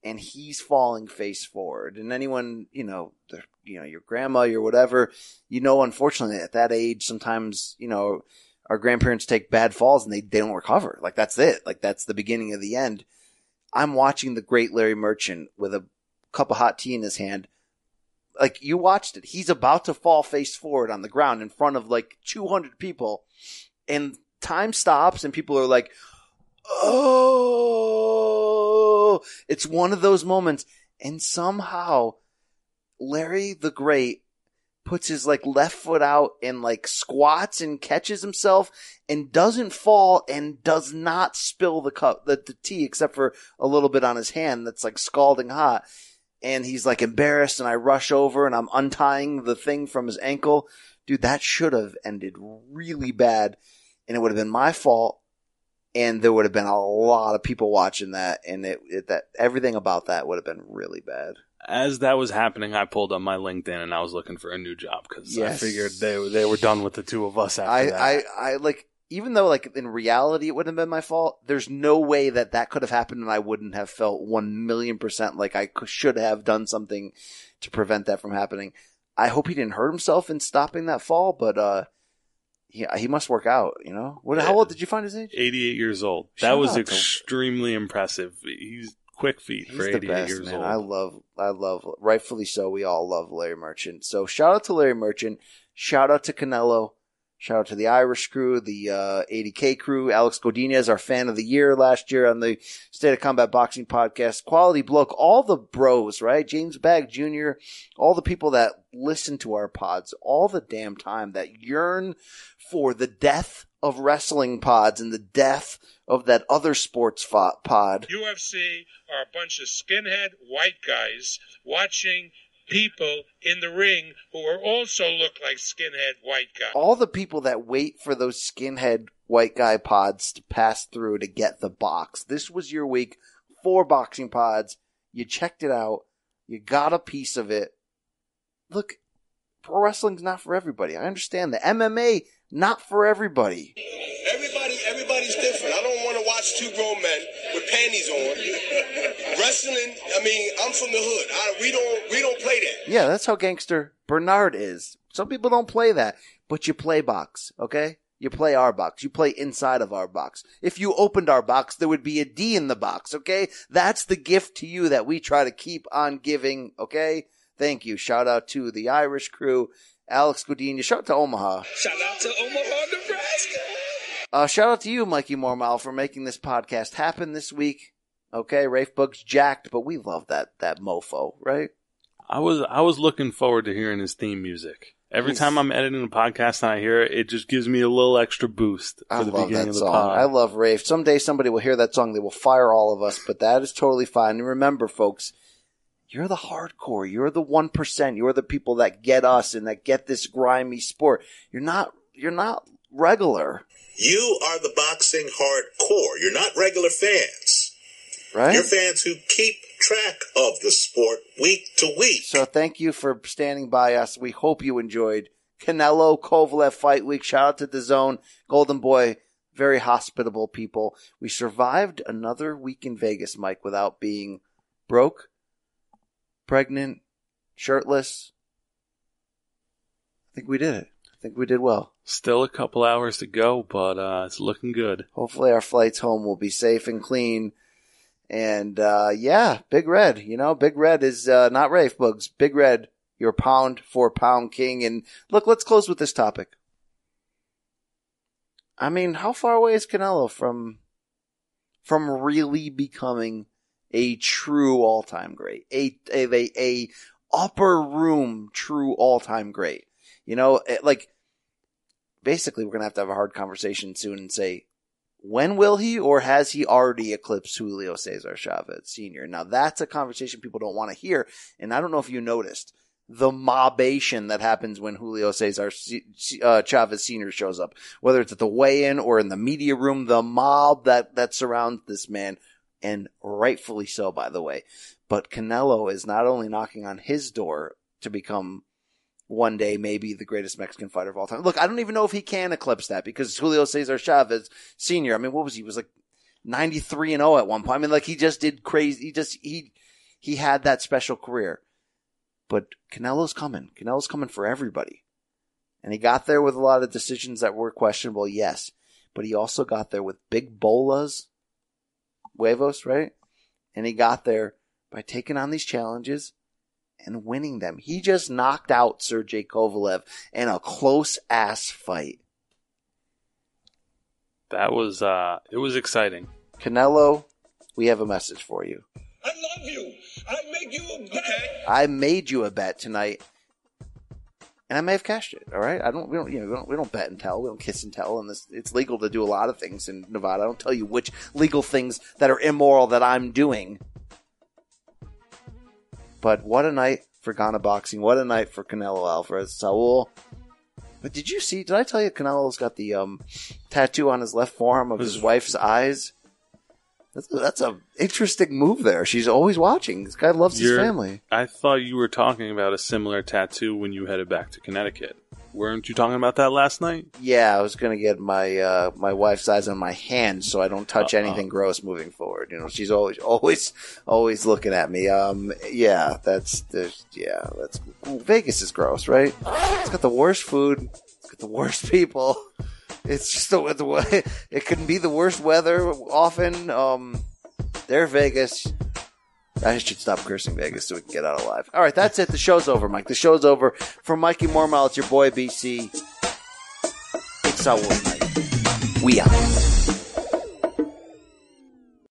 and he's falling face forward. And anyone, you know, the, you know, your grandma, your whatever, you know, unfortunately at that age, sometimes, you know, our grandparents take bad falls and they, they don't recover. Like that's it. Like that's the beginning of the end. I'm watching the great Larry Merchant with a cup of hot tea in his hand. Like you watched it. He's about to fall face forward on the ground in front of like 200 people and time stops and people are like, Oh, Oh, it's one of those moments. And somehow Larry the Great puts his like left foot out and like squats and catches himself and doesn't fall and does not spill the cup, the, the tea except for a little bit on his hand that's like scalding hot. And he's like embarrassed and I rush over and I'm untying the thing from his ankle. Dude, that should have ended really bad and it would have been my fault. And there would have been a lot of people watching that and it, it that everything about that would have been really bad. as that was happening, I pulled up my LinkedIn and I was looking for a new job because Yes. I figured they they were done with the two of us after I, that. I, I like even though like in reality it wouldn't have been my fault. There's no way that that could have happened, and I wouldn't have felt one million percent like I should have done something to prevent that from happening. I hope he didn't hurt himself in stopping that fall, but uh, yeah, he must work out. You know, what? How old did you find his age? 88 years old. Shout that was to- extremely impressive. He's quick feet He's for 88 best, years man. old. I love, I love, rightfully so. We all love Larry Merchant. So shout out to Larry Merchant. Shout out to Canelo. Shout out to the Irish crew, the uh, 80K crew. Alex Godinez, our fan of the year last year on the State of Combat Boxing podcast. Quality bloke. All the bros, right? James Bagg Jr., all the people that listen to our pods all the damn time that yearn for the death of wrestling pods and the death of that other sports pod. UFC are a bunch of skinhead white guys watching people in the ring who are also look like skinhead white guys. all the people that wait for those skinhead white guy pods to pass through to get the box. This was your week. for boxing pods. You checked it out. You got a piece of it. Look, pro wrestling's not for everybody. I understand the MMA not for everybody. Everybody, everybody's different. I don't want to watch two grown men with panties on. Wrestling. I mean, I'm from the hood. I, we don't, we don't play that. Yeah, that's how gangster Bernard is. Some people don't play that, but you play box, okay? You play our box. You play inside of our box. If you opened our box, there would be a D in the box, okay? That's the gift to you that we try to keep on giving, okay? Thank you. Shout out to the Irish crew, Alex Godinez. Shout out to Omaha. Shout out to Omaha, Nebraska. Uh, shout out to you, Mikey Mormile, for making this podcast happen this week. Okay, Rafe Bug's jacked, but we love that that mofo, right? I was I was looking forward to hearing his theme music. Every He's- time I'm editing a podcast and I hear it, it just gives me a little extra boost for I the love beginning that of the song. pod. I love Rafe. Someday somebody will hear that song. They will fire all of us, but that is totally fine. And remember, folks, you're the hardcore. You're the one percent. You're the people that get us and that get this grimy sport. You're not. You're not regular, You are the boxing hardcore. You're not regular fans. right? You're fans who keep track of the sport week to week. So thank you for standing by us. We hope you enjoyed Canelo Kovalev Fight Week. Shout out to DAZN, Golden Boy, very hospitable people. We survived another week in Vegas, Mike, without being broke, pregnant, shirtless. I think we did it. I think we did well. Still a couple hours to go, but uh, it's looking good. Hopefully our flights home will be safe and clean. And uh, yeah, Big Red, you know, Big Red is uh, not Rafe Bugs. Big Red, your pound for pound king. And look, let's close with this topic. I mean, how far away is Canelo from from really becoming a true all time great, a a a, upper room true all time great? You know, it- like basically, we're gonna have to have a hard conversation soon and say when will he or has he already eclipsed Julio Cesar Chavez Sr.? Now that's a conversation people don't want to hear. And I don't know if you noticed the mobation that happens when Julio Cesar uh, Chavez Sr. shows up, whether it's at the weigh-in or in the media room, the mob that, that surrounds this man. And rightfully so, by the way. But Canelo is not only knocking on his door to become one day maybe the greatest Mexican fighter of all time. Look, I don't even know if he can eclipse that because Julio Cesar Chavez Sr. I mean, what was he? He was like 93 and 0 at one point. I mean, like he just did crazy. He just, he, he had that special career. But Canelo's coming. Canelo's coming for everybody. And he got there with a lot of decisions that were questionable, yes. But he also got there with big bolas, huevos, right? And he got there by taking on these challenges and winning them. He just knocked out Sergey Kovalev in a close ass fight. That was uh, it was exciting. Canelo, we have a message for you. I love you. I make you a bet. I made you a bet tonight, and I may have cashed it. All right, I don't. We don't. You know, we don't, we don't bet and tell. We don't kiss and tell. And this, it's legal to do a lot of things in Nevada. I don't tell you which legal things that are immoral that I'm doing. But what a night for Ghana boxing! What a night for Canelo Alvarez, Saul. But did you see? Did I tell you Canelo's got the um, tattoo on his left forearm of his wife's eyes? That's a, that's a interesting move there. She's always watching. This guy loves his You're- family. I thought you were talking about a similar tattoo when you headed back to Connecticut. Weren't you talking about that last night? Yeah, I was gonna get my uh, my wife's eyes on my hands so I don't touch Uh-uh. anything gross moving forward. You know, she's always always always looking at me. Um, yeah, that's there's yeah, that's Vegas is gross, right? It's got the worst food. It's got the worst people. It's just the, the way it can be the worst weather often. Um, they're Vegas. I should stop cursing Vegas so we can get out alive. All right, that's it. The show's over, Mike. The show's over. For Mikey Mormile, it's your boy BC. It's our night. We out.